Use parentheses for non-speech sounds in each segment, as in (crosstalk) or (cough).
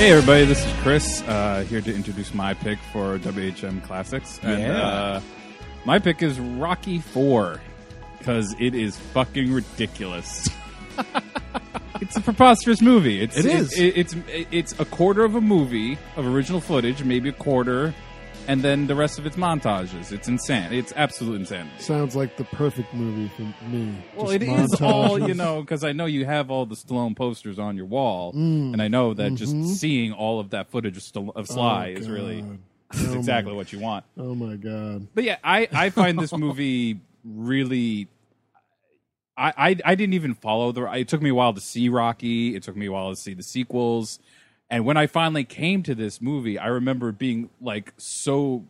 Hey everybody, this is Chris uh, here to introduce my pick for WHM Classics. And Yeah. uh, my pick is Rocky Four because it is fucking ridiculous. (laughs) it's a preposterous movie. It's It is. it- it's it's a quarter of a movie of original footage, maybe a quarter, and then the rest of it's montages. It's insane. It's absolute insanity. Sounds like the perfect movie for me. Well, Just it is all you know because I know you have all the Stallone posters on your wall, Mm. and I know that just Mhm. seeing all of that footage of, of Sly Oh, is really is Oh, exactly my- what you want. Oh my god! But yeah, I I find this movie really. I, I I didn't even follow the. It took me a while to see Rocky. It took me a while to see the sequels, and when I finally came to this movie, I remember being like so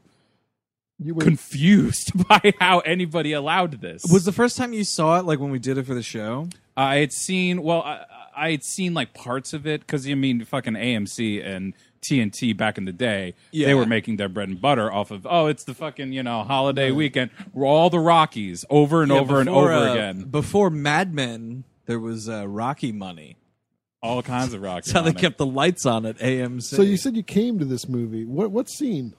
You went, confused (laughs) by how anybody allowed this. Was the first time you saw it like when we did it for the show? I had seen well, I, I had seen like parts of it because I mean, fucking AMC and TNT back in the day, Yeah. they were making their bread and butter off of oh, it's the fucking you know holiday weekend, We're all the Rockies over and Yeah, over and over uh, again, Before Mad Men, there was uh, Rocky money. All kinds of Rockies. That's how they it. kept the lights on at AMC. so you said you came to this movie. What what scene?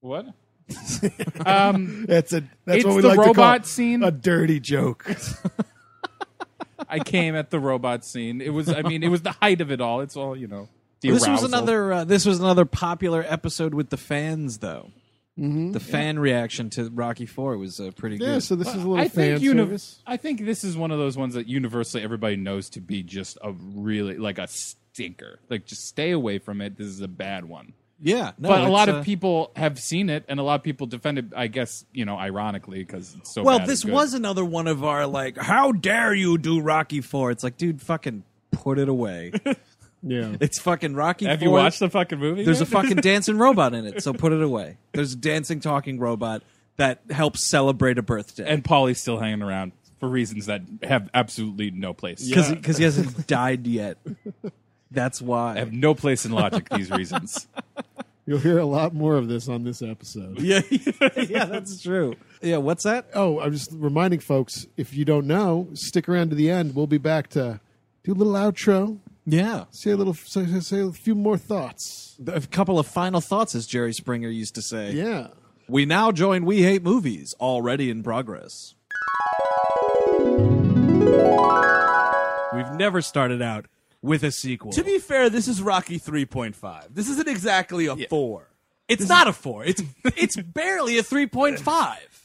what? (laughs) um, That's a that's It's what we the like robot to call scene. A dirty joke. (laughs) I came at the robot scene. It was, I mean, it was the height of it all. It's all you know. The this was arousal. another. Uh, this was another popular episode with the fans, though. The fan reaction to Rocky Four was uh, pretty yeah. good. So this is a little I fan think uni- service. I think this is one of those ones that universally everybody knows to be just a really like a stinker. Like just stay away from it. This is a bad one. yeah, no, but a it's, lot uh, of people have seen it, and a lot of people defend it. I guess you know, ironically, because it's so. Well, bad this and good. was another one of our like, how dare you do Rocky Four? It's like, dude, fucking put it away. (laughs) Yeah. (laughs) it's fucking Rocky. Have 4. you watched the fucking movie? There's a yet? fucking (laughs) dancing robot in it, so put it away. There's a dancing, talking robot that helps celebrate a birthday. and Paulie's still hanging around for reasons that have absolutely no place. because (laughs) he hasn't died yet. That's why. I have no place in logic. These reasons. You'll hear a lot more of this on this episode. yeah, yeah, that's true. Yeah, what's that? Oh, I'm just reminding folks if you don't know, stick around to the end. We'll be back to do a little outro, Yeah, say a little, say, say a few more thoughts. a couple of final thoughts, as Jerry Springer used to say. Yeah. We now join We Hate Movies, already in progress. We've never started out with a sequel. To be fair, this is Rocky 3.5. This isn't exactly a 4. it's not a four. It's (laughs) it's barely a three point five. (laughs)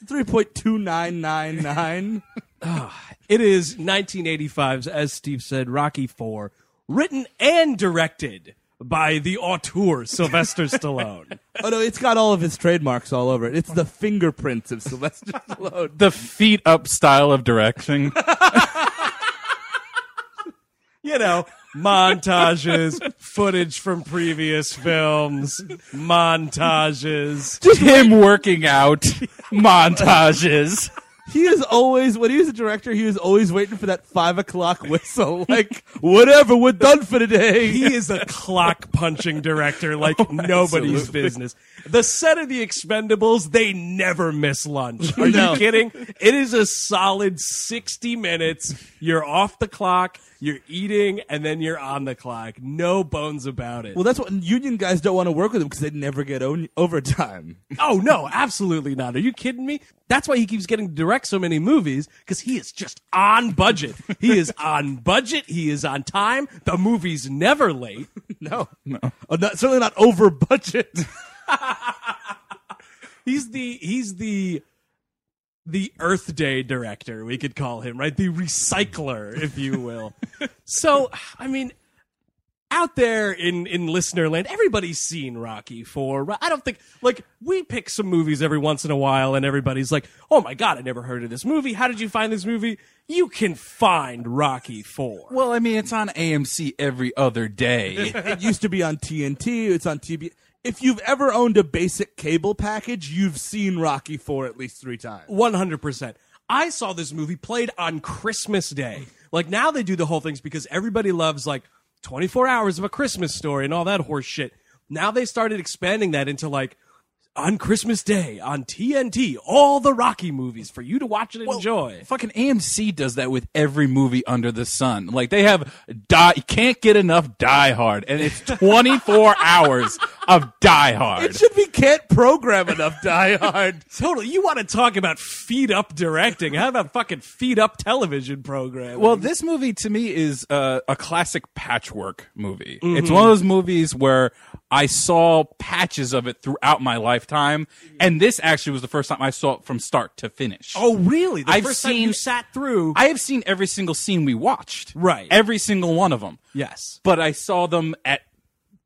It's 3.2999. (sighs) It is 1985's, as Steve said, Rocky Four, written and directed by the auteur Sylvester (laughs) Stallone. oh no, it's got all of his trademarks all over it. It's the fingerprints of Sylvester (laughs) Stallone. The feet up style of direction. (laughs) You know, montages, footage from previous films, montages. him working out montages. He is always when he was a director, he was always waiting for that five o'clock whistle. (laughs) Like, whatever, we're done for today. He is a clock punching director (laughs) like oh, nobody's absolutely. business. The set of the Expendables, they never miss lunch. Are (laughs) No. you kidding? It is a solid 60 minutes. You're off the clock, you're eating, and then you're on the clock. No bones about it. well, that's what union guys don't want to work with him because they never get o- overtime. (laughs) oh, no, absolutely not. Are you kidding me? That's why he keeps getting to direct so many movies because he is just on budget. He is (laughs) on budget. He is on time. The movie's never late. (laughs) No, no, oh, not, certainly not over budget. He's the he's the the Earth Day director, we could call him, right? The recycler, if you will. (laughs) so, I mean, out there in in listener land, everybody's seen Rocky Four. I don't think like we pick some movies every once in a while, and everybody's like, "Oh my god, I never heard of this movie. How did you find this movie?" You can find Rocky Four. Well, I mean, it's on AMC every other day. (laughs) it used to be on TNT. It's on TB. If you've ever owned a basic cable package, you've seen Rocky Four at least three times. One hundred percent. I saw this movie played on Christmas Day. Like now they do the whole things because everybody loves like twenty four hours of a Christmas story and all that horse shit. Now they started expanding that into like on Christmas Day on TNT, all the Rocky movies for you to watch and enjoy. Fucking AMC does that with every movie under the sun. Like they have die can't get enough Die Hard, and it's 24 (laughs) hours of Die Hard. It should be can't program enough Die Hard. (laughs) Totally. You want to talk about feed up directing? How about fucking feed up television programming? Well, this movie to me is uh, a classic patchwork movie. It's one of those movies where I saw patches of it throughout my lifetime, and this actually was the first time I saw it from start to finish. oh, really? The I've first time you seen- sat through. I have seen every single scene we watched. Right. Every single one of them. yes. But I saw them at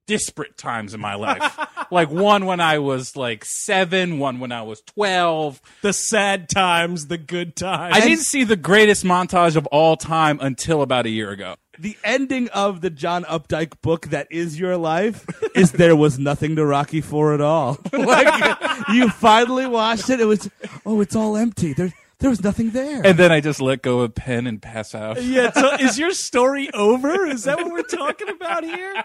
disparate times in my life. (laughs) like one when I was like seven, one when I was 12. The sad times, the good times. I didn't see the greatest montage of all time until about a year ago. The ending of the John Updike book that is your life is there was nothing to Rocky Four at all. (laughs) like you finally watched it, it was oh, it's all empty. There there was nothing there. And then I just let go of pen and pass out. Yeah, so is your story over? Is that what we're talking about here?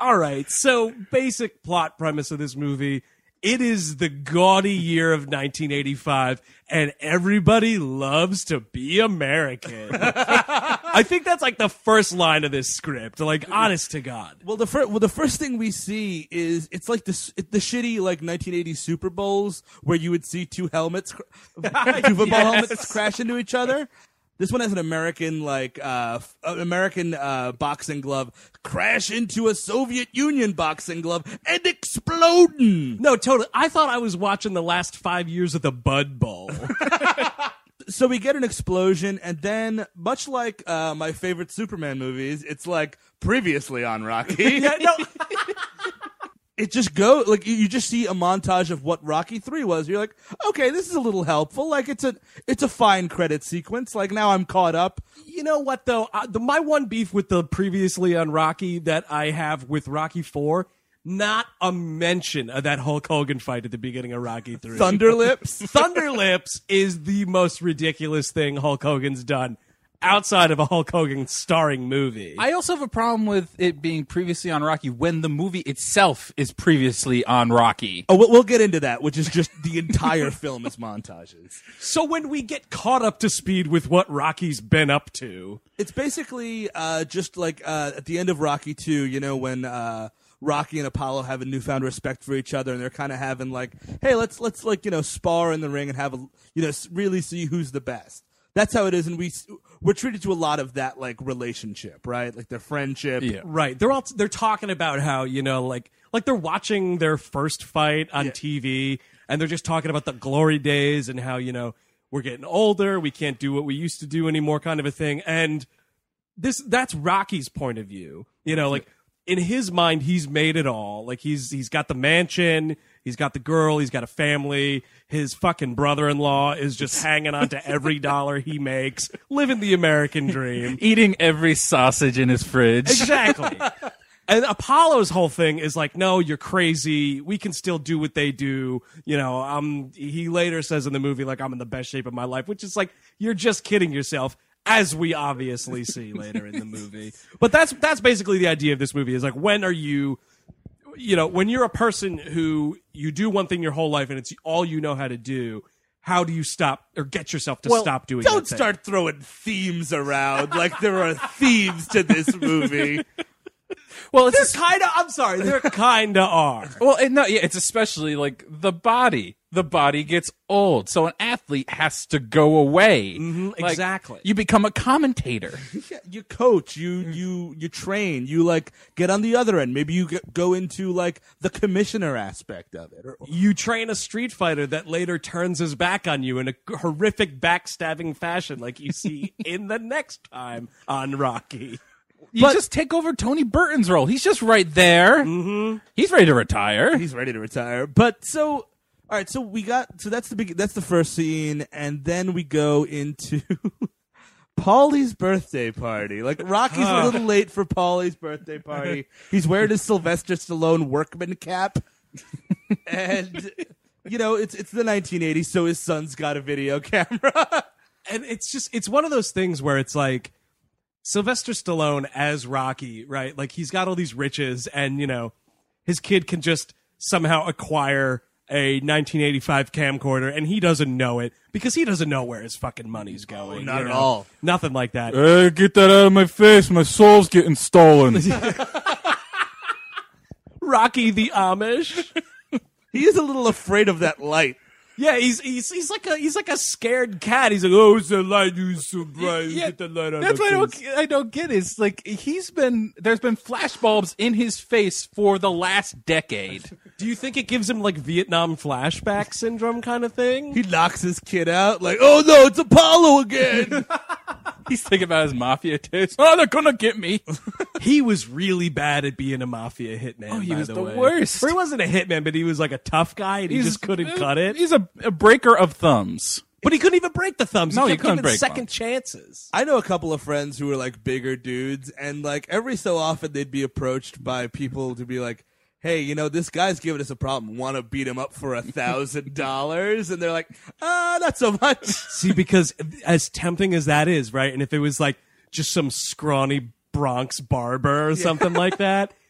All right. So, basic plot premise of this movie. It is the gaudy year of 1985 and everybody loves to be American. (laughs) I think that's like the first line of this script. Like honest to god. Well, the first well, the first thing we see is it's like it, the shitty like 1980 Super Bowls where you would see two helmets, cr- (laughs) two football (laughs) helmets crash into each other. This one has an American like uh, f- American uh, boxing glove crash into a Soviet Union boxing glove and exploding. No, totally. I thought I was watching the last 5 years of the Bud Bowl. (laughs) So we get an explosion, and then much like uh, my favorite Superman movies, it's like previously on Rocky. (laughs) yeah, no. (laughs) it just go like you, just see a montage of what Rocky Three was. You're like, okay, this is a little helpful. Like it's a it's a fine credit sequence. Like now I'm caught up. You know what though? Uh, the, my one beef with the previously on Rocky that I have with Rocky Four, not a mention of that Hulk Hogan fight at the beginning of Rocky Three. Thunderlips. (laughs) Thunderlips is the most ridiculous thing Hulk Hogan's done outside of a Hulk Hogan starring movie. I also have a problem with it being previously on Rocky when the movie itself is previously on Rocky. oh, we'll, we'll get into that, which is just the entire (laughs) film is montages. so when we get caught up to speed with what Rocky's been up to, It's basically uh, just like uh, at the end of Rocky Two. You know when. Uh, Rocky and Apollo have a newfound respect for each other, and they're kind of having like, "Hey, let's let's like you know spar in the ring and have a you know really see who's the best." That's how it is, and we we're treated to a lot of that like relationship, right? Like their friendship. Yeah. Right. They're all they're talking about how, you know, like like they're watching their first fight on TV and they're just talking about the glory days and how, you know, we're getting older, we can't do what we used to do anymore kind of a thing. And this that's Rocky's point of view. You know, like in his mind he's made it all. Like he's he's got the mansion, he's got the girl, he's got a family. His fucking brother-in-law is just hanging on to (laughs) every dollar he makes, living the American dream. Eating every sausage in his fridge. Exactly. (laughs) and Apollo's whole thing is like, no, you're crazy. We can still do what they do. You know, um, he later says in the movie, like, I'm in the best shape of my life, which is like, you're just kidding yourself, as we obviously see later in the movie. (laughs) But that's that's basically the idea of this movie is like, when are you, you know, when you're a person who you do one thing your whole life and it's all you know how to do. How do you stop or get yourself to Well, stop doing? It? Don't that thing? start throwing themes around like there are themes to this movie. Well, it's kind of. I'm sorry. There kind of are. well, it, no, yeah, it's especially like the body. The body gets old, so an athlete has to go away. Mhm, Like, exactly. You become a commentator. (laughs) Yeah, you coach, you you you train, you like get on the other end. Maybe you get, go into like the commissioner aspect of it. Or, you train a street fighter that later turns his back on you in a horrific backstabbing fashion like you see (laughs) in the next time on Rocky. You just take over Tony Burton's role. He's just right there. Mm-hmm. He's ready to retire. he's ready to retire. But so all right, so we got so that's the big that's the first scene, and then we go into (laughs) Paulie's birthday party. Like Rocky's a little late for Paulie's birthday party. He's wearing his Sylvester Stallone workman cap, (laughs) and you know it's it's the 1980s, so his son's got a video camera. (laughs) And it's just it's one of those things where it's like Sylvester Stallone as Rocky, right? Like he's got all these riches and you know his kid can just somehow acquire a 1985 camcorder and he doesn't know it because he doesn't know where his fucking money's going. not you at know? all. Nothing like that. Hey, get that out of my face. My soul's getting stolen. (laughs) Rocky the Amish. (laughs) He is a little afraid of that light. Yeah, he's he's he's like a he's like a scared cat. He's like, oh, it's the light is so bright. Yeah, Get the light on That's my what I don't. I don't get is like he's been there's been flashbulbs in his face for the last decade. Do you think it gives him like Vietnam flashback syndrome kind of thing? He knocks his kid out, like, oh no, it's Apollo again. (laughs) He's thinking about his mafia days. Oh, they're gonna get me. (laughs) He was really bad at being a mafia hitman. Oh, he by was the, the worst. Or he wasn't a hitman, but he was like a tough guy, and he just couldn't cut it. He's a, a breaker of thumbs. But he couldn't even break the thumbs. No, he he couldn't break second thumbs. chances. I know a couple of friends who were like bigger dudes, and like every so often they'd be approached by people to be like, "Hey, you know, this guy's giving us a problem. Want to beat him up for a thousand (laughs) dollars?" And they're like, "Ah, not so much." See, because as tempting as that is, right? And if it was like just some scrawny Bronx barber or something like that, (laughs)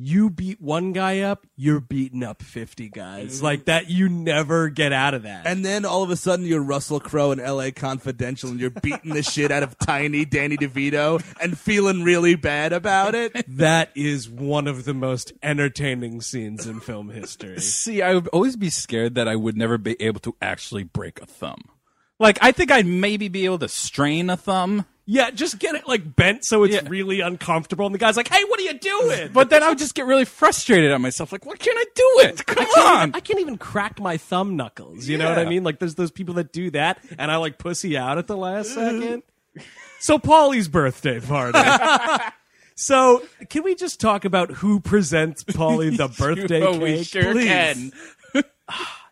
you beat one guy up, you're beating up 50 guys. Mm-hmm. Like that, you never get out of that. And then all of a sudden, you're Russell Crowe in L.A. Confidential, and you're beating the shit out of tiny Danny DeVito and feeling really bad about it. (laughs) that is one of the most entertaining scenes in film history. See, I would always be scared that I would never be able to actually break a thumb. Like, I think I'd maybe be able to strain a thumb, Yeah, just get it like bent so it's Yeah. really uncomfortable. And the guy's like, hey, what are you doing? but then I would just get really frustrated at myself. Like, why can't I do it? (laughs) Come I can't, on. even, I can't even crack my thumb knuckles. You know what I mean? Like there's those people that do that, and I like pussy out at the last (laughs) second. So Paulie's birthday party. (laughs) so can we just talk about who presents Paulie the birthday Oh, cake? sure please? (sighs)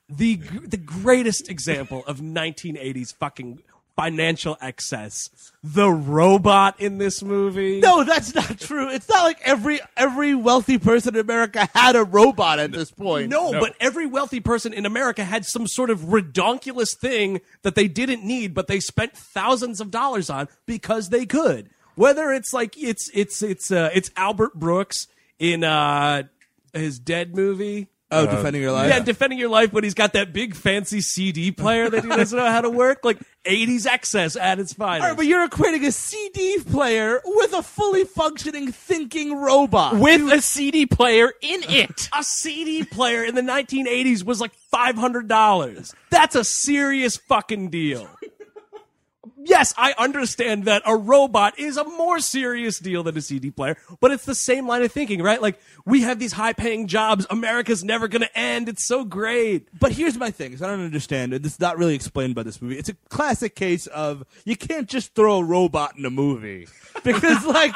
The the greatest example of 1980s fucking financial excess. The robot in this movie. No, that's not true. It's not like every every wealthy person in America had a robot at this point. No, but every wealthy person in America had some sort of redonkulous thing that they didn't need, but they spent thousands of dollars on because they could. Whether it's like it's it's it's uh, it's Albert Brooks in uh, his Dead movie. Oh, uh, defending your life. Yeah, defending your life, but he's got that big fancy CD player that he doesn't know how to work, like '80s excess at its finest. All right, but you're equating a CD player with a fully functioning thinking robot. With a CD player in it. a CD player in the 1980s was like $500. That's a serious fucking deal. Yes, I understand that a robot is a more serious deal than a CD player, but it's the same line of thinking, right? Like, we have these high paying jobs. America's never going to end. It's so great. But here's my thing: is I don't understand, is not really explained by this movie. It's a classic case of you can't just throw a robot in a movie (laughs) because, like,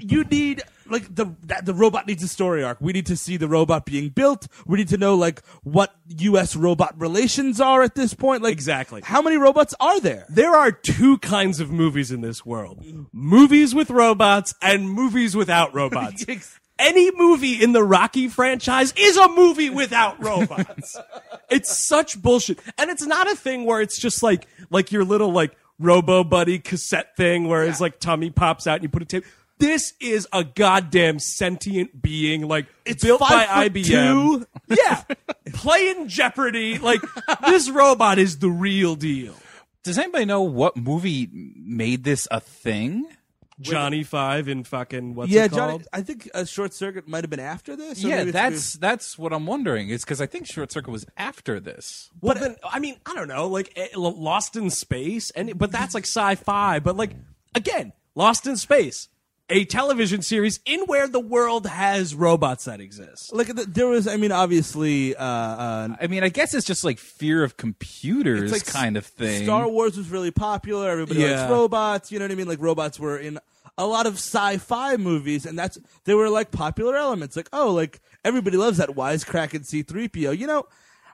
you need like the that, the robot needs a story arc. We need to see the robot being built. We need to know like what U.S. robot relations are at this point. Like, Exactly. how many robots are there? There are two kinds of movies in this world movies with robots and movies without robots. (laughs) Any movie in the Rocky franchise is a movie without (laughs) robots. it's such bullshit. And it's not a thing where it's just like like your little like Robo Buddy cassette thing where his like tummy pops out and you put a tape. This is a goddamn sentient being, like It's built by five foot IBM. (laughs) Yeah, playing Jeopardy. Like this robot is the real deal. Does anybody know what movie made this a thing? Johnny Five in fucking what's yeah, it Johnny. called? I think a short circuit might have been after this. or yeah, maybe it's- that's that's what I'm wondering. Is because I think Short Circuit was after this. Well, then I mean, I don't know, like eh, Lost in Space, and but that's like sci-fi. But like again, Lost in Space, a television series in where the world has robots that exist. like th- there was. I mean, obviously, uh, uh, I mean, I guess it's just like fear of computers It's like kind of thing. Star Wars was really popular. Everybody Yeah. likes robots. You know what I mean? Like robots were in a lot of sci-fi movies, and that's they were like popular elements. Like oh, like everybody loves that wisecracking C-3PO. You know,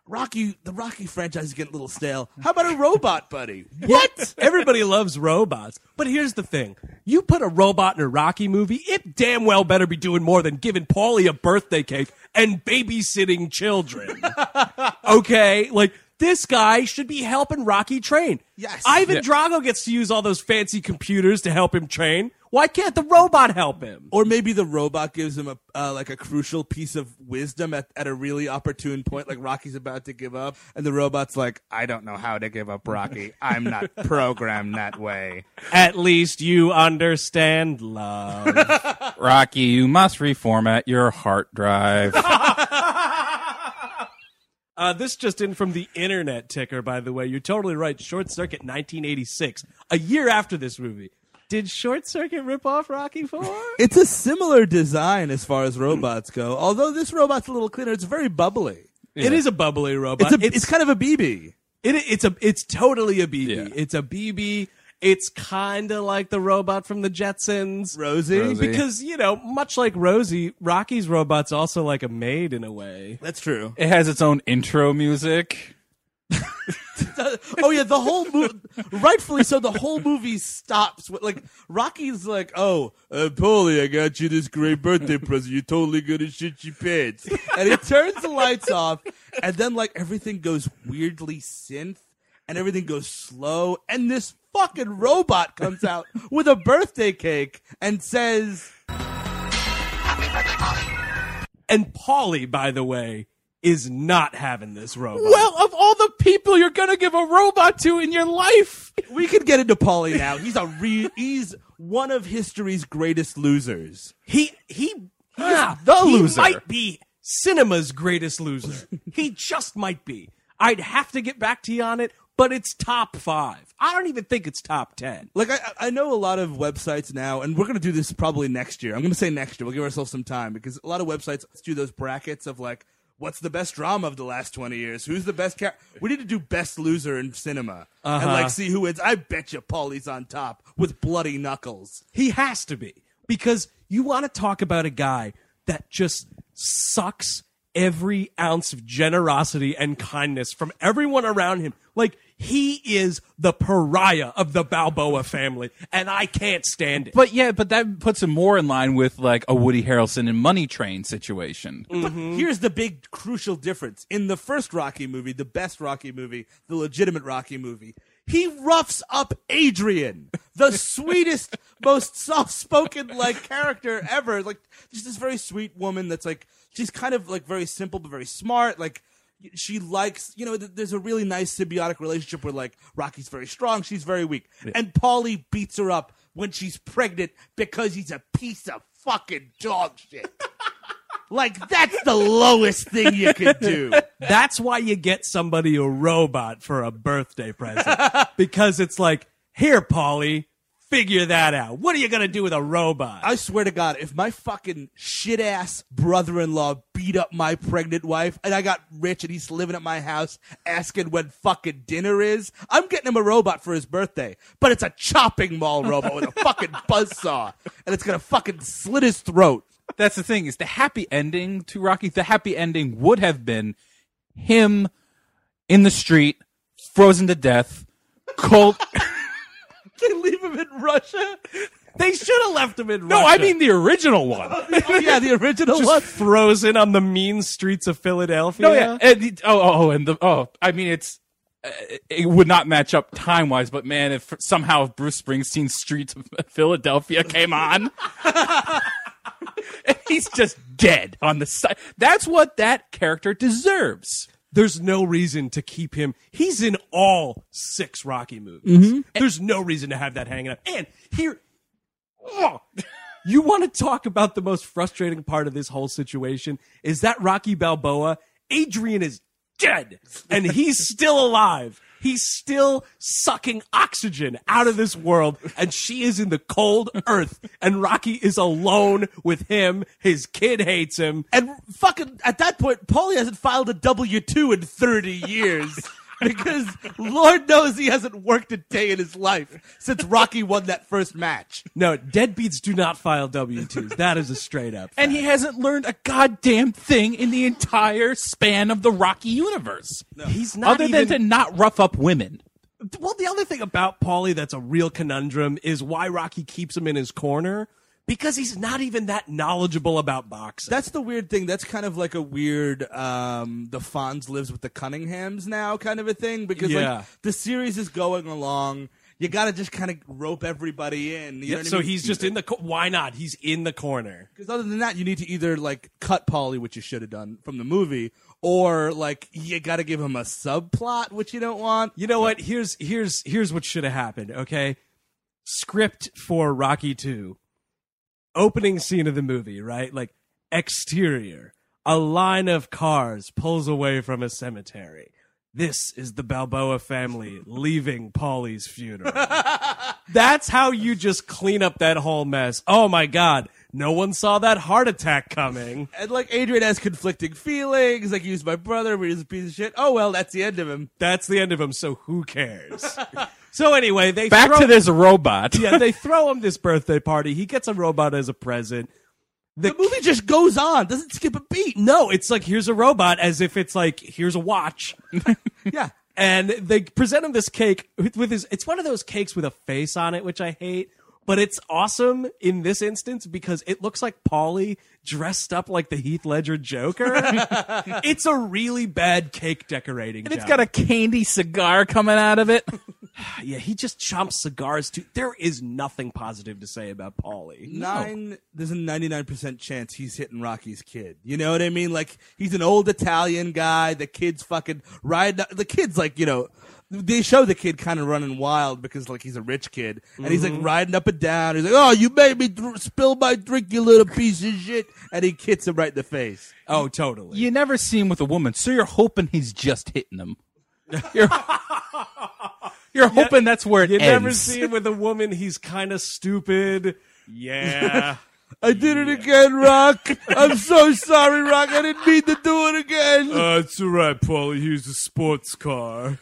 Rocky, the Rocky franchise is getting a little stale. How about a robot, buddy? (laughs) What? (laughs) Everybody loves robots, but here's the thing: you put a robot in a Rocky movie, it damn well better be doing more than giving Paulie a birthday cake and babysitting children. (laughs) okay, like. This guy should be helping Rocky train. Yes. Ivan Yeah. Drago gets to use all those fancy computers to help him train. Why can't the robot help him? Or maybe the robot gives him a uh, like a crucial piece of wisdom at, at a really opportune point, like Rocky's about to give up, and the robot's like, "I don't know how to give up, Rocky. I'm not (laughs) programmed that way." At least you understand love. (laughs) Rocky, you must reformat your hard drive. (laughs) Uh, this just in from the internet ticker, by the way. You're totally right. Short Circuit 1986, a year after this movie. Did Short Circuit rip off Rocky 4? It's a similar design as far as robots go, although this robot's a little cleaner. It's very bubbly. It is a bubbly robot. It's a, it's, kind of a BB. It, it's a it's totally a BB. Yeah. It's a BB. It's kind of like the robot from the Jetsons. Rosie. Rosie. Because, you know, much like Rosie, Rocky's robot's also like a maid in a way. That's true. it has its own intro music. (laughs) oh yeah, the whole movie, rightfully so. The whole movie stops. With, like Rocky's like, "Oh, uh, Paulie, I got you this great birthday present. You're totally gonna shit your pants." And he turns the lights off, and then like everything goes weirdly synth, and everything goes slow, and this fucking robot comes out with a birthday cake and says, And Paulie, by the way, is not having this robot. Well, of all the people you're gonna give a robot to in your life, "We could get into Paulie now. He's a re- he's one of history's greatest losers." He he Ah, the he loser. might be cinema's greatest loser. he just might be. I'd have to get back to you on it, but it's top five. I don't even think it's top ten. Like I, I know a lot of websites now, and we're gonna do this probably next year. I'm gonna say next year. We'll give ourselves some time because a lot of websites do those brackets of like, what's the best drama of the last 20 years? Who's the best character? We need to do best loser in cinema and like uh-huh. see who wins. I bet you Paulie's on top with bloody knuckles. He has to be because you want to talk about a guy that just sucks every ounce of generosity and kindness from everyone around him. Like he is the pariah of the Balboa family, and I can't stand it. but yeah, but that puts him more in line with like a Woody Harrelson and Money Train situation. But mm-hmm. here's the big crucial difference. In the first Rocky movie, the best Rocky movie, the legitimate Rocky movie, he roughs up Adrian, the (laughs) sweetest, most soft-spoken like character ever. Like just this very sweet woman that's like she's kind of like very simple but very smart. Like she likes, you know, th- there's a really nice symbiotic relationship where like Rocky's very strong, she's very weak, and Paulie beats her up when she's pregnant because he's a piece of fucking dog shit. (laughs) Like that's the lowest thing you could do. (laughs) That's why you get somebody a robot for a birthday present (laughs) because it's like, here, Paulie, figure that out. What are you gonna do with a robot? I swear to God, if my fucking shit ass brother in law beat up my pregnant wife and I got rich and he's living at my house asking when fucking dinner is, I'm getting him a robot for his birthday. But it's a chopping mall robot with a (laughs) fucking buzzsaw. And it's gonna fucking slit his throat. That's the thing is the happy ending to Rocky. The happy ending would have been him in the street, frozen to death, cold. (laughs) (laughs) They leave him in Russia. they should have left him in Russia. no, Russia. I mean the original one. Oh, (laughs) yeah, the original just one. frozen on the mean streets of Philadelphia. No, yeah. And the- oh, oh, oh, and the oh, I mean, it's uh, it would not match up time wise, but man, if somehow if Bruce Springsteen's Streets of Philadelphia came on, (laughs) he's just dead on the side. That's what that character deserves. There's no reason to keep him. He's in all six Rocky movies. Mm-hmm. There's no reason to have that hanging up. And here, oh, (laughs) you want to talk about the most frustrating part of this whole situation is that Rocky Balboa, Adrian is dead and he's still alive. He's still sucking oxygen out of this world, and she is in the cold earth. And Rocky is alone with him. His kid hates him. And fucking at that point, Paulie hasn't filed a W two in thirty years. (laughs) Because Lord knows he hasn't worked a day in his life since Rocky won that first match. No, deadbeats do not file W twos. That is a straight up. And he hasn't learned a goddamn thing in the entire span of the Rocky universe, No. he's not other even, than to not rough up women. Well, the other thing about Paulie that's a real conundrum is why Rocky keeps him in his corner because he's not even that knowledgeable about boxing. That's the weird thing. That's kind of like a weird um the Fonz lives with the Cunninghams now kind of a thing because Yeah. like the series is going along. You got to just kind of rope everybody in. You Yeah, know what I so mean? he's just in the co- why not? He's in the corner. Because other than that, you need to either like cut Paulie, which you should have done from the movie, or like you got to give him a subplot, which you don't want. You know what? Here's here's here's what should have happened. Okay, script for Rocky Two, opening scene of the movie. Right, like exterior, a line of cars pulls away from a cemetery. This is the Balboa family (laughs) leaving Paulie's funeral. (laughs) That's how you just clean up that whole mess. Oh my God. No one saw that heart attack coming. And like Adrian has conflicting feelings. Like he's my brother, but he's a piece of shit. Oh well, that's the end of him. That's the end of him, so who cares? (laughs) so anyway, they Back throw- to this robot. (laughs) yeah, they throw him this birthday party. He gets a robot as a present. The movie just goes on, doesn't skip a beat. No, it's like here's a robot as if it's like here's a watch. (laughs) Yeah. and they present him this cake with, with his it's one of those cakes with a face on it which i hate but it's awesome in this instance because it looks like Paulie dressed up like the Heath Ledger Joker. (laughs) it's a really bad cake decorating. And it's job. got a candy cigar coming out of it. (sighs) yeah. He just chomps cigars too. There is nothing positive to say about Paulie. Nine. There's a 99 percent chance he's hitting Rocky's kid. You know what I mean? Like he's an old Italian guy. The kid's fucking riding. The kid's like you know. They show the kid kind of running wild because like he's a rich kid and he's like mm-hmm. riding up and down. He's like, "Oh, you made me dr- spill my drink, you little piece of shit!" And he hits him right in the face. Oh, totally. You never see him with a woman, so you're hoping he's just hitting them. (laughs) You're, hoping that's where it You ends. never see him with a woman. He's kind of stupid. Yeah. (laughs) I did it again, Rock. I'm so sorry, Rock. I didn't mean to do it again. uh, it's all right, Paulie. Here's a sports car.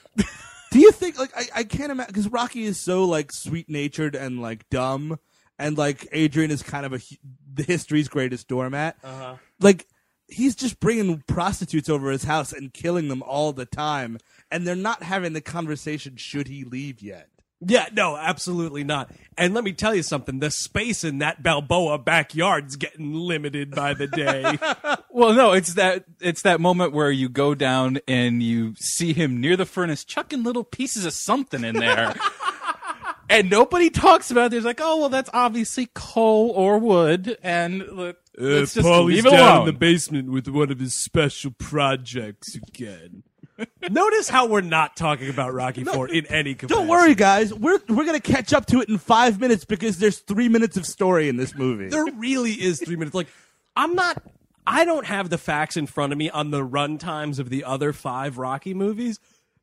Do you think like I, I can't imagine because Rocky is so like sweet natured and like dumb, and like Adrian is kind of a hu- the history's greatest doormat. Uh-huh. Like he's just bringing prostitutes over his house and killing them all the time, and they're not having the conversation. Should he leave yet? Yeah, no, absolutely not. And let me tell you something: the space in that Balboa backyard's getting limited by the day. (laughs) Well, no, it's that it's that moment where you go down and you see him near the furnace chucking little pieces of something in there. (laughs) and nobody talks about it. There's like, oh well, that's obviously coal or wood, and look, uh, let's just leave it alone. In the basement with one of his special projects again. Notice how we're not talking about Rocky Four in any capacity. Don't worry, guys. We're we're gonna catch up to it in five minutes because there's three minutes of story in this movie. there really is three minutes. Like, I'm not. I don't have the facts in front of me on the run times of the other five Rocky movies.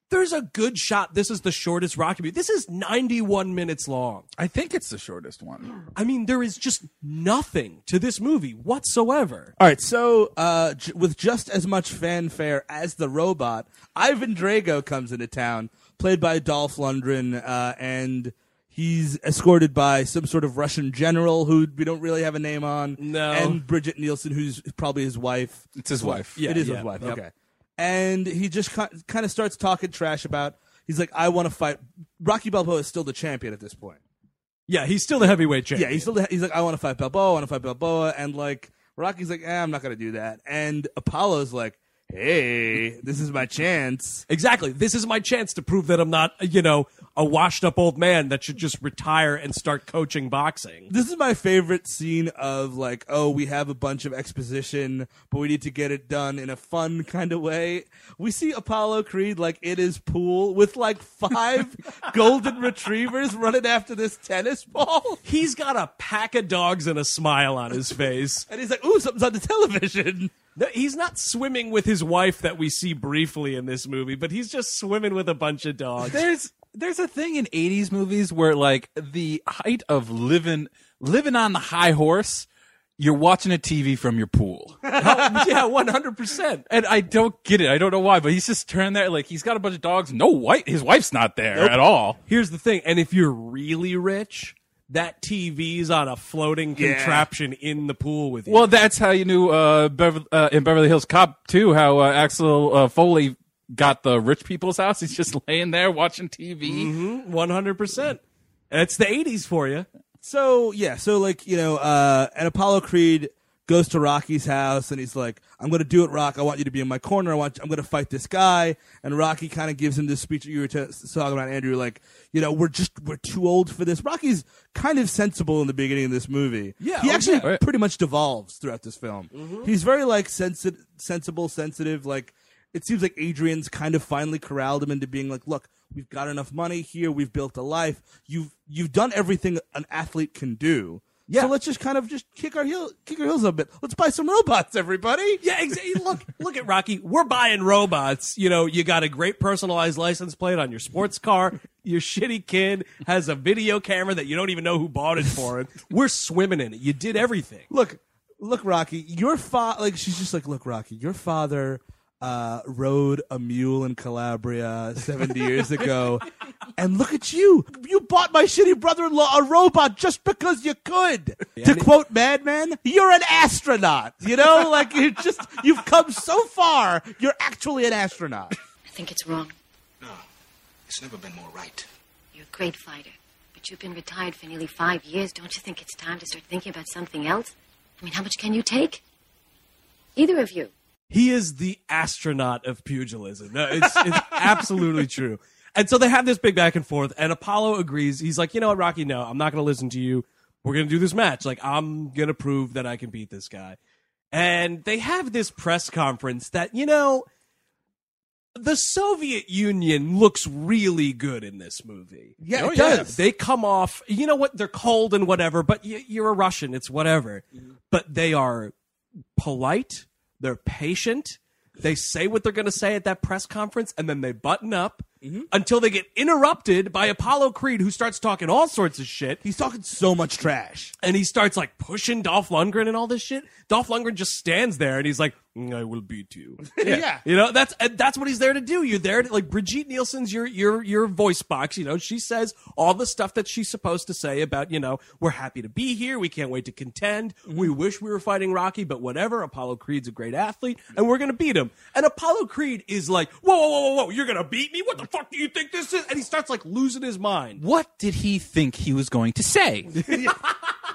There's a good shot. This is the shortest Rocky movie. This is 91 minutes long. I think it's the shortest one. I mean, there is just nothing to this movie whatsoever. All right, so uh, j- with just as much fanfare as the robot, Ivan Drago comes into town, played by Dolph Lundgren, uh, and he's escorted by some sort of Russian general who we don't really have a name on. No. and Brigitte Nielsen, who's probably his wife. It's his wife. Yeah, it is yeah, his wife. yep. Okay, and he just kind of starts talking trash about. He's like, I want to fight. Rocky Balboa is still the champion at this point. Yeah, he's still the heavyweight champion. Yeah, he's still he's like, I want to fight Balboa, I want to fight Balboa, and like Rocky's like, eh, I'm not gonna do that, and Apollo's like, Hey, this is my chance. Exactly. This is my chance to prove that I'm not, you know, a washed up old man that should just retire and start coaching boxing. This is my favorite scene of like, oh, we have a bunch of exposition, but we need to get it done in a fun kind of way. We see Apollo Creed like in his pool with like five (laughs) golden retrievers running after this tennis ball. He's got a pack of dogs and a smile on his face. And he's like, ooh, something's on the television. He's not swimming with his wife that we see briefly in this movie, but he's just swimming with a bunch of dogs. There's there's a thing in 80s movies where like the height of living living on the high horse, you're watching a TV from your pool. (laughs) yeah, 100%. And I don't get it. I don't know why, but he's just turned there like he's got a bunch of dogs. No white his wife's not there at all. Here's the thing, and if you're really rich, that TV's on a floating Yeah. contraption in the pool with you. Well, that's how you knew uh, Bever- uh, in Beverly Hills Cop too. How uh, Axel uh, Foley got the rich people's house. He's just laying there watching TV. One hundred percent. It's the eighties for you. So yeah, so like you know, uh, and Apollo Creed goes to Rocky's house and he's like, "I'm going to do it, Rock. I want you to be in my corner. I want. I'm going to fight this guy." And Rocky kind of gives him this speech that you were t- talking about, Andrew. Like, you know, we're just we're too old for this. Rocky's kind of sensible in the beginning of this movie. Yeah, he oh, actually yeah. pretty much devolves throughout this film. Mm-hmm. He's very like sensi- sensible, sensitive. Like, it seems like Adrian's kind of finally corralled him into being like, "Look." We've got enough money here. We've built a life. You've you've done everything an athlete can do. Yeah. So let's just kind of just kick our heel, kick our heels a bit. Let's buy some robots, everybody. Yeah, exactly. look, look at Rocky. We're buying robots. You know, you got a great personalized license plate on your sports car. Your shitty kid has a video camera that you don't even know who bought it for. It. (laughs) We're swimming in it. You did everything. Look, look, Rocky. Your father, like she's just like, look, Rocky. Your father uh, rode a mule in Calabria seventy years ago, (laughs) and look at you. You bought my shitty brother-in-law a robot just because you could. to quote Mad Men, you're an astronaut. You know, (laughs) like you just you've come so far. You're actually an astronaut. I think it's wrong. No, it's never been more right. You're a great fighter, but you've been retired for nearly five years. Don't you think it's time to start thinking about something else? I mean, how much can you take? Either of you. He is the astronaut of pugilism. No, it's, it's (laughs) absolutely true. And so they have this big back and forth, and Apollo agrees. He's like, you know what, Rocky, no, I'm not going to listen to you. We're going to do this match. Like, I'm going to prove that I can beat this guy. And they have this press conference that, you know, the Soviet Union looks really good in this movie. Yeah, Oh, it does. They come off, you know what, they're cold and whatever, but y- you're a Russian, it's whatever. Mm-hmm. But they are polite, they're patient, they say what they're going to say at that press conference, and then they button up until they get interrupted by Apollo Creed, who starts talking all sorts of shit. He's talking so much trash. And he starts like pushing Dolph Lundgren and all this shit. Dolph Lundgren just stands there and he's like, "Mm, Mm, "I will beat you." (laughs) Yeah. You know, that's that's what he's there to do. You're there to like Brigitte Nielsen's your your your voice box, you know, she says all the stuff that she's supposed to say about, you know, we're happy to be here, we can't wait to contend. We mm-hmm. wish we were fighting Rocky, but whatever. Apollo Creed's a great athlete and we're going to beat him. And Apollo Creed is like, "Whoa, whoa, whoa, whoa, you're going to beat me? What the fuck do you think this is?" And he starts like losing his mind. What did he think he was going to say? (laughs)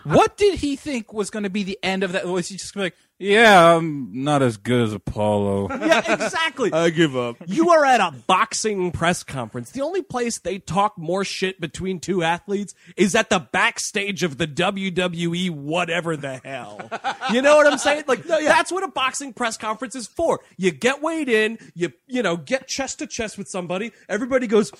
what did he think was going to be the end of that? Was he just gonna be like, "Yeah, I'm not as good as Apollo"? (laughs) Yeah, exactly. I give up. You are at a boxing press conference. The only place they talk more shit between two athletes is at the backstage of the WWE, whatever the hell. You know what I'm saying? Like, that's what a boxing press conference is for. You get weighed in, you, you know, get chest to chest with somebody, everybody goes,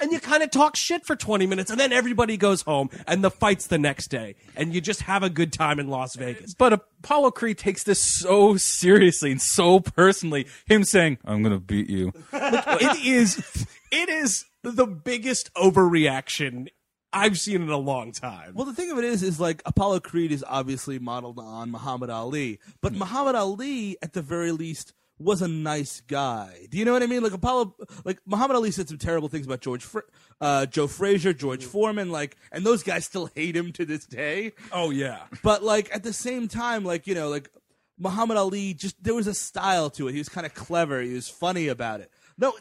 and you kind of talk shit for 20 minutes, and then everybody goes home, and the fight's the next day, and you just have a good time in Las Vegas. But Apollo Creed takes this so seriously and so personally. Him saying, "I'm going to beat you." (laughs) it is it is the biggest overreaction I've seen in a long time. Well, the thing of it is, is like Apollo Creed is obviously modeled on Muhammad Ali, but hmm. Muhammad Ali, at the very least, was a nice guy. Do you know what I mean? Like Apollo, like Muhammad Ali said some terrible things about George, Fra- uh, Joe Frazier, George Foreman, like, and those guys still (laughs) hate him to this day. oh yeah. But like at the same time, like you know, like Muhammad Ali, just there was a style to it. He was kind of clever. He was funny about it. No,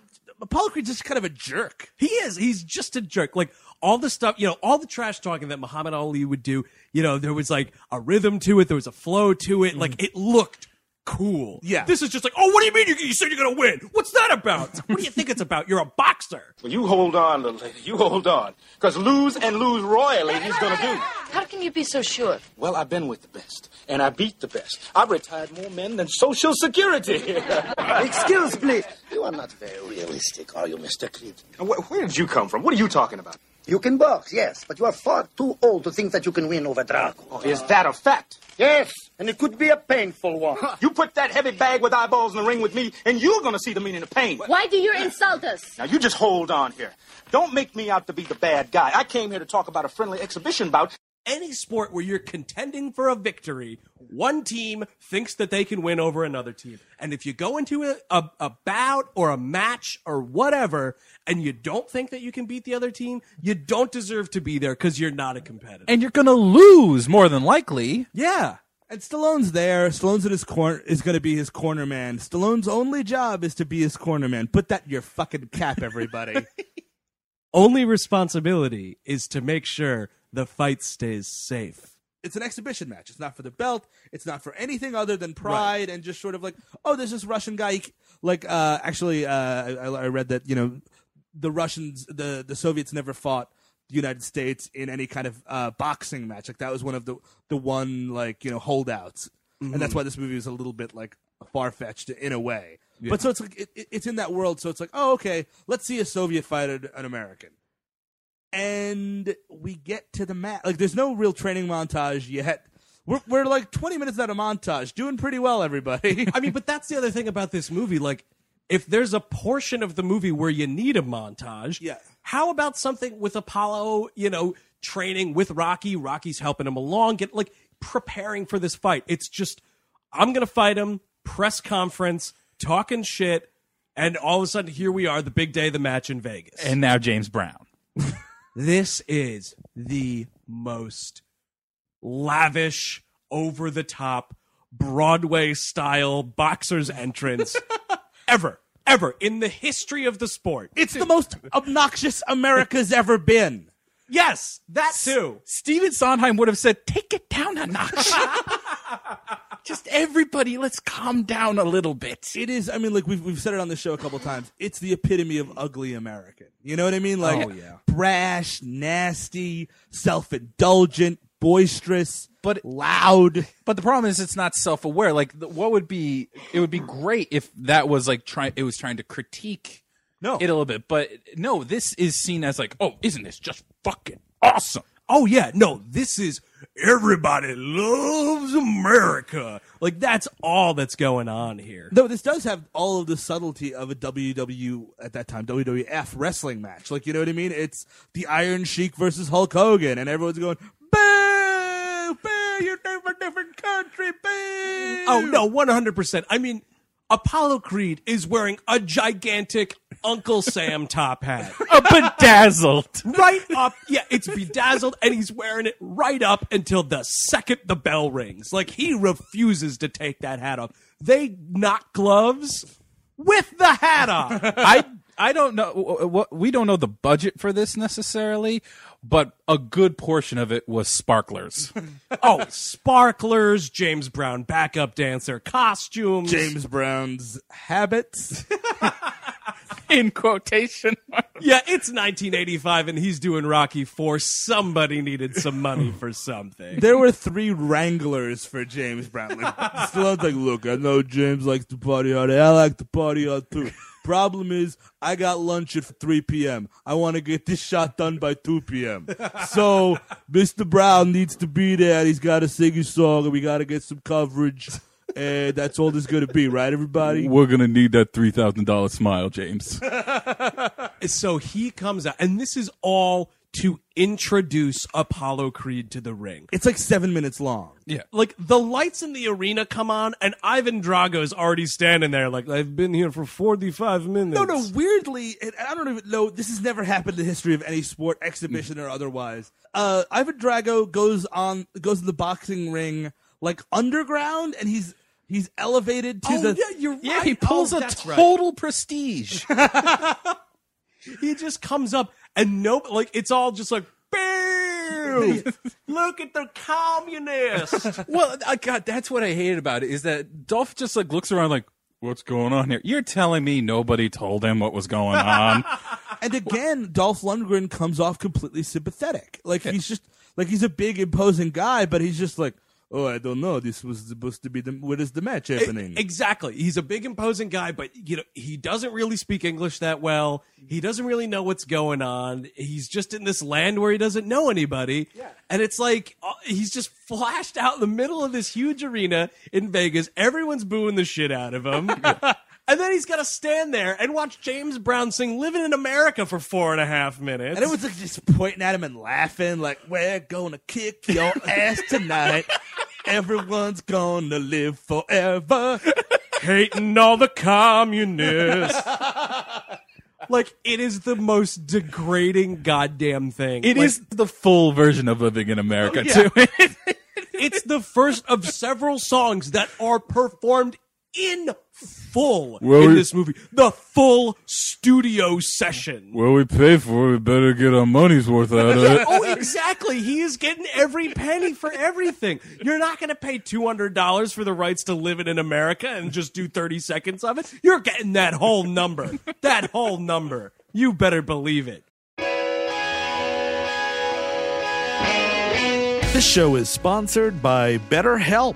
Apollo Creed's just kind of a jerk. He is. He's just a jerk. Like all the stuff, you know, all the trash talking that Muhammad Ali would do, you know, there was like a rhythm to it, there was a flow to it, like it looked cool. Yeah. This is just like, oh, what do you mean you, you said you're going to win? What's that about? (laughs) What do you think it's about? You're a boxer. Well, you hold on, little lady. You hold on. Because lose and lose royally he's going to do. How can you be so sure? Well, I've been with the best, and I beat the best. I've retired more men than Social Security. (laughs) Excuse me. You are not very realistic, are you, Mr. Creed? where, where did you come from? What are you talking about? You can box, yes, but you are far too old to think that you can win over Drago. Oh, is that a fact? Yes, and it could be a painful one. (laughs) You put that heavy bag with eyeballs in the ring with me, and you're going to see the meaning of pain. Why do you insult us? Now, you just hold on here. Don't make me out to be the bad guy. I came here to talk about a friendly exhibition bout. Any sport where you're contending for a victory, one team thinks that they can win over another team. And if you go into a, a, a bout or a match or whatever, and you don't think that you can beat the other team, you don't deserve to be there because you're not a competitor. and you're going to lose more than likely. yeah. And Stallone's there. Stallone's in his corner is going to be his corner man. Stallone's only job is to be his corner man. Put that in your fucking cap, everybody. (laughs) Only responsibility is to make sure the fight stays safe. it's an exhibition match. It's not for the belt. It's not for anything other than pride and just sort of like, oh, there's this Russian guy. he c- Like, uh, actually, uh, I, I read that you know, the Russians, the the Soviets never fought the United States in any kind of uh, boxing match. Like that was one of the the one like you know holdouts, and that's why this movie was a little bit like far fetched in a way. But so it's like it, it- it's in that world. So it's like, oh, okay, let's see a Soviet fight an an American and we get to the mat. Like, there's no real training montage yet. We're, we're like 20 minutes out of montage, doing pretty well, everybody. (laughs) I mean, but that's the other thing about this movie. Like, if there's a portion of the movie where you need a montage, Yeah. How about something with Apollo? You know, training with Rocky. Rocky's helping him along, get like preparing for this fight. It's just, I'm gonna fight him. Press conference, talking shit, and all of a sudden, here we are, the big day of the match in Vegas. And now James Brown. (laughs) This is the most lavish, over the top, Broadway style boxer's entrance (laughs) ever, ever in the history of the sport. it's the most obnoxious America's ever been. Yes, that too. Stephen Sondheim would have said, "Take it down a notch." (laughs) Just everybody, let's calm down a little bit. It is, I mean, like we've, we've said it on the show a couple times. It's the epitome of ugly American. You know what I mean? Like, Oh, yeah. brash, nasty, self indulgent, boisterous, But- loud. But the problem is, it's not self-aware. Like, what would be? It would be great if that was like trying. It was trying to critique No. it a little bit. But no, this is seen as like, oh, isn't this just fucking awesome? Oh yeah, no, this is everybody loves America. Like that's all that's going on here. Though this does have all of the subtlety of a WW at that time WWF wrestling match. Like you know what I mean? It's the Iron Sheik versus Hulk Hogan, and everyone's going boo, boo, you're from a different country, boo. Oh no, one hundred percent. I mean, Apollo Creed is wearing a gigantic Uncle Sam top hat. (laughs) A bedazzled. right up. Yeah, it's bedazzled, and he's wearing it right up until the second the bell rings. Like he refuses to take that hat off. They knock gloves with the hat on. (laughs) I I don't know what we don't know the budget for this necessarily, but a good portion of it was sparklers. (laughs) oh, sparklers, James Brown backup dancer, costumes. James Brown's habits. (laughs) In quotation. Yeah, it's 1985 and he's doing Rocky 4. Somebody needed some money for something. there were three wranglers for James Brown. Like, (laughs) Stallone's like, look, I know James likes to party hard. I like to party hard too. Problem is, I got lunch at 3 p.m. I want to get this shot done by 2 p.m. (laughs) So, Mr. Brown needs to be there. He's got to sing his song, and we got to get some coverage. And that's all there's going to be, right, everybody? We're gonna need that three thousand dollar smile, James. (laughs) So he comes out, and this is all to introduce Apollo Creed to the ring. It's like seven minutes long. Yeah. Like the lights in the arena come on, and Ivan Drago's already standing there, like I've been here for forty-five minutes. No, no. Weirdly, and I don't even know. This has never happened in the history of any sport, exhibition or otherwise. Uh, Ivan Drago goes on, goes to the boxing ring like underground, and he's he's elevated to Oh, the. yeah, you're right. Yeah, he pulls Oh, a that's right. total prestige. (laughs) He just comes up, and no, like it's all just like. Boo! (laughs) Look at the communist. (laughs) well, I God, that's what I hated about it is that Dolph just like looks around like, "What's going on here?" You're telling me nobody told him what was going on? (laughs) And again, Dolph Lundgren comes off completely sympathetic. Like he's just like he's a big imposing guy, but he's just like, oh, I don't know. This was supposed to be the what is the match happening? Exactly. He's a big imposing guy, but you know, he doesn't really speak English that well. He doesn't really know what's going on. He's just in this land where he doesn't know anybody. And it's like uh, he's just flashed out in the middle of this huge arena in Vegas. Everyone's booing the shit out of him. (laughs) And then he's got to stand there and watch James Brown sing "Living in America" for four and a half minutes. And everyone's like just pointing at him and laughing, like, we're gonna kick your (laughs) ass tonight. Everyone's gonna live forever. hating all the communists. (laughs) like it is the most degrading goddamn thing. It Like, is the full version of living in America oh, too. (laughs) It's the first of several songs that are performed in full Well, in we- this movie. The full studio session. Well, we pay for it. We better get our money's worth out of (laughs) it. oh, exactly. He is getting every penny for everything. You're not going to pay $200 for the rights to live it in America and just do 30 seconds of it. You're getting that whole number. That whole number. You better believe it. This show is sponsored by BetterHelp.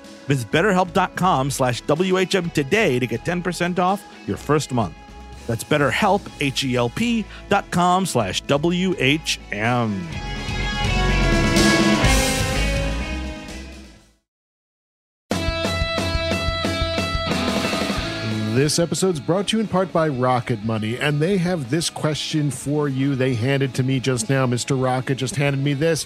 Visit betterhelp.com slash WHM today to get 10% off your first month. That's betterhelp, H-E-L-P dot com slash W-H-M. This episode is brought to you in part by Rocket Money, and they have this question for you. They handed to me just now. Mr. Rocket just handed me this.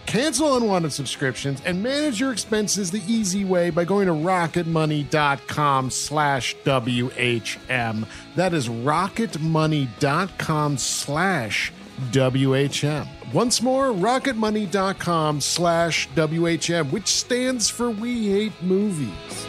Cancel unwanted subscriptions and manage your expenses the easy way by going to rocketmoney.com slash WHM. That is rocketmoney.com slash WHM. Once more, rocketmoney.com slash WHM, which stands for We Hate Movies.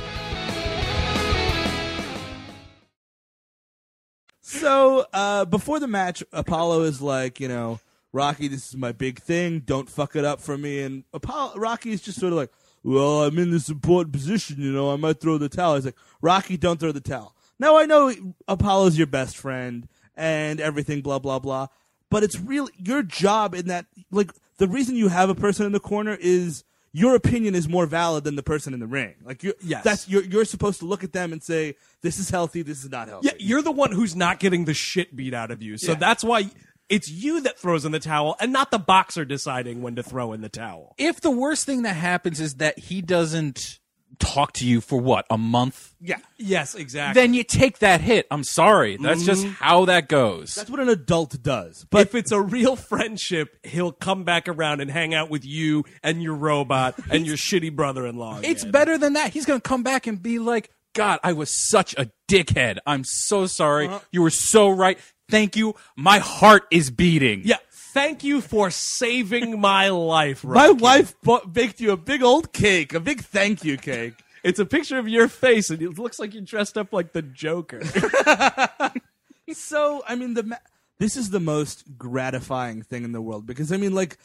So uh, before the match, Apollo is like, you know, Rocky, this is my big thing. Don't fuck it up for me. And Apollo, Rocky is just sort of like, well, I'm in this important position. You know, I might throw the towel. He's like, Rocky, don't throw the towel. Now I know Apollo's your best friend and everything, blah blah blah. But it's really your job in that. Like the reason you have a person in the corner is your opinion is more valid than the person in the ring. Like you, Yes. that's you're you're supposed to look at them and say, this is healthy, this is not healthy. Yeah, you're the one who's not getting the shit beat out of you. So Yeah. that's why it's you that throws in the towel and not the boxer deciding when to throw in the towel. If the worst thing that happens is that he doesn't talk to you for what a month, yeah. Yes, exactly. then you take that hit. I'm sorry, that's mm-hmm. just how that goes. That's what an adult does. but if it's a real friendship, he'll come back around and hang out with you and your robot and your shitty brother-in-law. It's better than that. He's going to come back and be like, God, I was such a dickhead. I'm so sorry. Uh-huh. You were so right. Thank you. My heart is beating. Yeah. Thank you for saving my life, (laughs) Rocky. My wife baked you a big old cake, a big thank you cake. (laughs) It's a picture of your face, and it looks like you're dressed up like the Joker. (laughs) so, I mean, the ma- this is the most gratifying thing in the world because I mean, like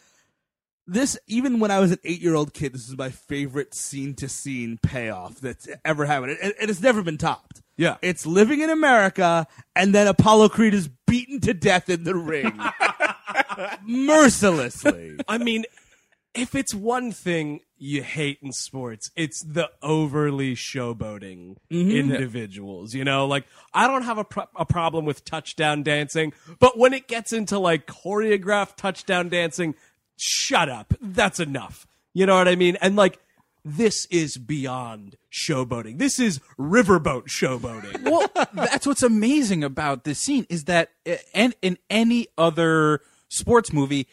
this. Even when I was an eight-year-old kid, this is my favorite scene-to-scene payoff that's ever happened, and, and it's never been topped. Yeah. it's living in America, and then Apollo Creed is beaten to death in the ring, (laughs) mercilessly. I mean, if it's one thing, you hate in sports. It's the overly showboating mm-hmm. individuals. You know, like I don't have a, pro- a problem with touchdown dancing, but when it gets into like choreographed touchdown dancing, shut up. That's enough. You know what I mean? And like, this is beyond showboating. This is riverboat showboating. well, that's what's amazing about this scene is that uh, and in any other sports movie,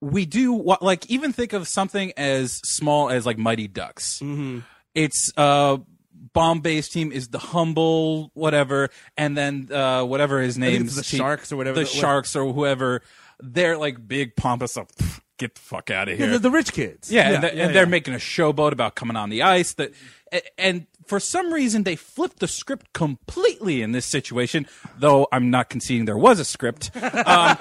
we do what like even think of something as small as like Mighty Ducks. Mm-hmm. It's uh bomb-based team is the humble whatever, and then uh whatever his name it's the Sharks or whatever the the- Sharks or whoever. They're like big pompous up. Get the fuck out of here. the, the rich kids. Yeah, Yeah, and, they- yeah, and they're making a showboat about coming on the ice. That and for some reason they flipped the script completely in this situation. Though I'm not conceding there was a script. (laughs) Um,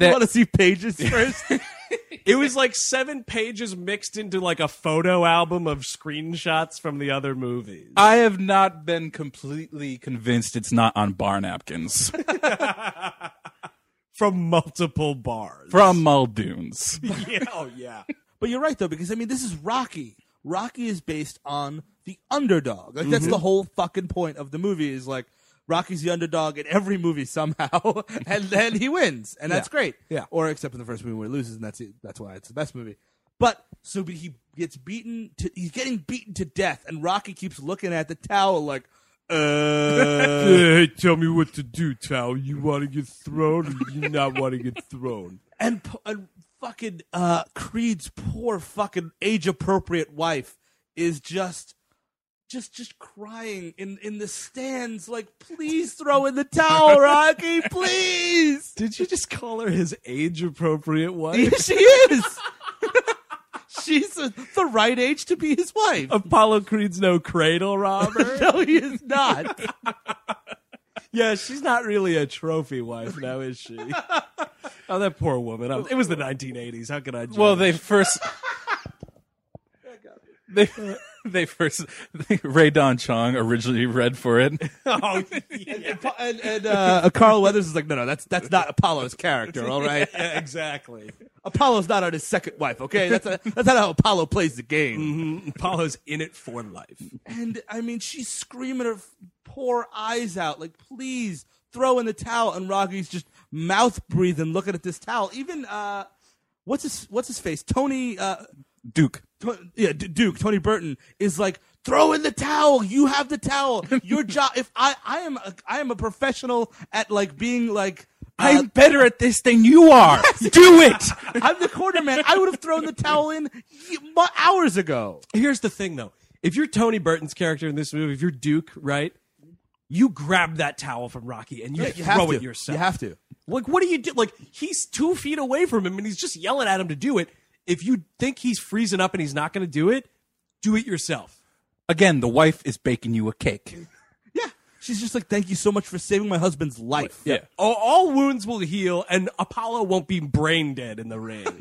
You want to see pages (laughs) first? It was like seven pages mixed into like a photo album of screenshots from the other movies. I have not been completely convinced it's not on bar napkins (laughs) from multiple bars. from Muldoon's. (laughs) yeah, oh yeah. But you're right though, because I mean, this is Rocky. Rocky is based on the underdog. Like that's mm-hmm. the whole fucking point of the movie. Is like Rocky's the underdog in every movie somehow, (laughs) and then he wins, and that's Yeah. great. Yeah. Or except in the first movie where he loses, and that's it. That's why it's the best movie. But so he gets beaten. To, he's getting beaten to death, and Rocky keeps looking at the towel like, uh. (laughs) Hey, tell me what to do, Tao. You want to get thrown or you not want to get thrown? and, and fucking uh, Creed's poor fucking age appropriate wife is just just just crying in in the stands like please throw in the towel (laughs) Rocky please Did you just call her his age appropriate wife? (laughs) She is she's uh the right age to be his wife Apollo Creed's no cradle robber. (laughs) no he is not (laughs) yeah, she's not really a trophy wife now, is she? (laughs) oh, that poor woman. Oh, It was the 1980s. How could I? Judge? Well, they first. They, (laughs) they first Rae Dawn Chong originally read for it. (laughs) oh, (laughs) and, and uh, Carl Weathers is like no no that's that's not Apollo's character all right yeah, exactly. Apollo's not on his second wife okay that's a, that's not how Apollo plays the game Apollo's in it for life. And I mean, she's screaming her poor eyes out, like, please throw in the towel. And Rocky's just mouth breathing, looking at this towel. Even, uh, what's his, what's his face? Tony, uh, Duke. Yeah, D- Duke, Tony Burton is like, throw in the towel. You have the towel. Your (laughs) job. If I, I am, a, I am a professional at like being like, uh, I'm better at this than you are. (laughs) Do it. (laughs) I'm the quarterman. I would have thrown the towel in hours ago. Here's the thing, though. If you're Tony Burton's character in this movie, if you're Duke, right? You grab that towel from Rocky and you Yeah, you throw have it yourself. You have to. Like, what do you do? Like, he's two feet away from him and he's just yelling at him to do it. If you think he's freezing up and he's not going to do it, do it yourself. Again, the wife is baking you a cake. (laughs) Yeah. She's just like, thank you so much for saving my husband's life. Yeah. All, all wounds will heal and Apollo won't be brain dead in the ring. (laughs)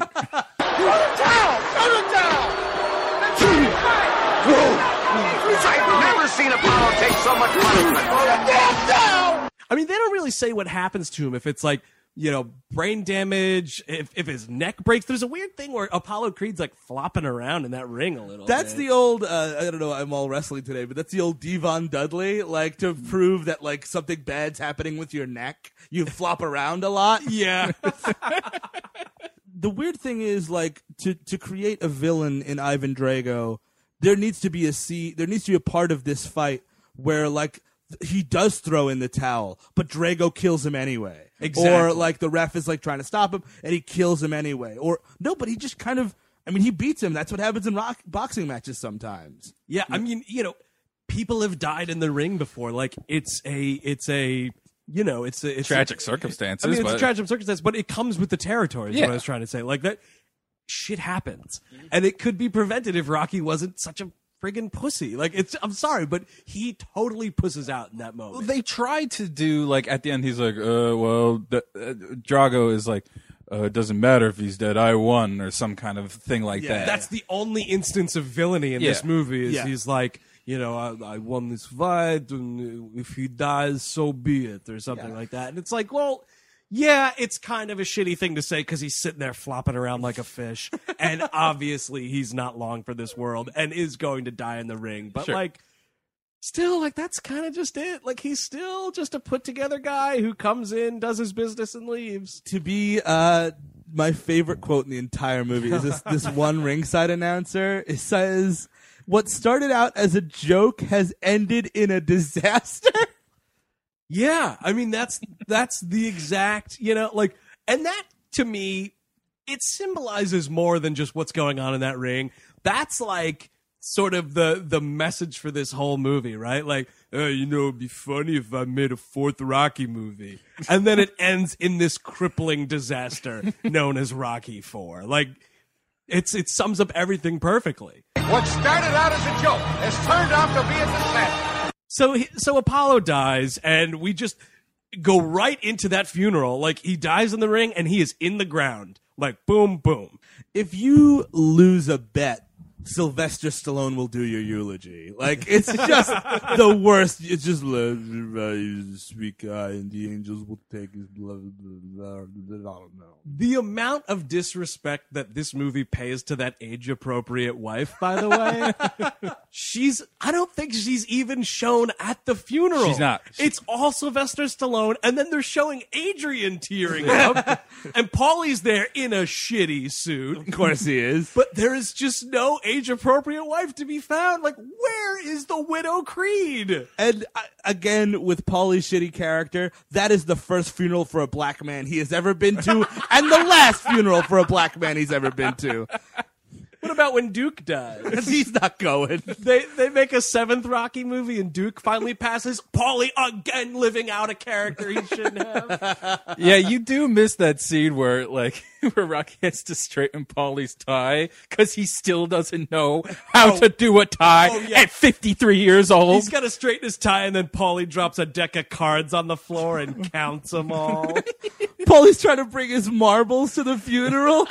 I've never seen Apollo take so much punishment. I mean, they don't really say what happens to him if it's like, you know, brain damage, if, if his neck breaks. There's a weird thing where Apollo Creed's like flopping around in that ring a little That's bit. the old. Uh, I don't know. I'm all wrestling today, but that's the old D-Von Dudley. Like to prove that like something bad's happening with your neck, you flop around a lot. (laughs) Yeah. (laughs) The weird thing is like to to create a villain in Ivan Drago, there needs to be a see. There needs to be a part of this fight where like he does throw in the towel, but Drago kills him anyway. Or like the ref is like trying to stop him and he kills him anyway. Or no, but he just kind of. I mean, he beats him. That's what happens in rock, boxing matches sometimes. Yeah, I mean, you know, people have died in the ring before. Like it's a, it's a, you know, it's a it's Tragic A, circumstances. I mean, it's a tragic circumstance, but it comes with the territory. Is Yeah. what I was trying to say. Like that shit happens, and it could be prevented if Rocky wasn't such a friggin' pussy. Like it's, I'm sorry, but he totally pusses out in that moment. they tried to do like at the end he's like uh well the, uh, drago is like uh, it doesn't matter if he's dead i won or some kind of thing like that That's the only instance of villainy in this movie. Is Yeah. he's like, you know, I, I won this fight, and if he dies, so be it, or something like that. And it's like, well, yeah, it's kind of a shitty thing to say because he's sitting there flopping around like a fish, (laughs) and obviously he's not long for this world and is going to die in the ring. But Sure. like, still, like that's kind of just it. Like he's still just a put together guy who comes in, does his business, and leaves. to be uh my favorite quote in the entire movie is this this (laughs) one ringside announcer it says what started out as a joke has ended in a disaster Yeah, I mean that's that's the exact you know like, and that to me, it symbolizes more than just what's going on in that ring. That's like sort of the the message for this whole movie, right? Like, uh, you know, it'd be funny if I made a fourth Rocky movie, and then it ends in this crippling disaster (laughs) known as Rocky Four. Like, it's it sums up everything perfectly. What started out as a joke has turned out to be a disaster. So so Apollo dies, and we just go right into that funeral. Like he dies in the ring, and he is in the ground. Like boom, boom. if you lose a bet Sylvester Stallone will do your eulogy. Like it's just the worst. It's just a sweet guy, and the angels will take his blood. I don't know. The amount of disrespect that this movie pays to that age appropriate wife, by the way, (laughs) she's, I don't think she's even shown at the funeral. She's not. It's all Sylvester Stallone, and then they're showing Adrian tearing up, (laughs) and Paulie's there in a shitty suit. Of course he is. But there is just no age appropriate wife to be found. Like, where is the widow Creed? And uh, again, with Paulie's shitty character, that is the first funeral for a black man he has ever been to, (laughs) and the last funeral for a black man he's ever been to. What about when Duke dies? Because (laughs) he's not going. They they make a seventh Rocky movie and Duke finally passes. Paulie again living out a character he shouldn't have. (laughs) yeah, you do miss that scene where like (laughs) where Rocky has to straighten Paulie's tie because he still doesn't know how oh. to do a tie Oh, yeah. at 53 years old. He's got to straighten his tie, and then Paulie drops a deck of cards on the floor and counts them all. Paulie's trying to bring his marbles to the funeral.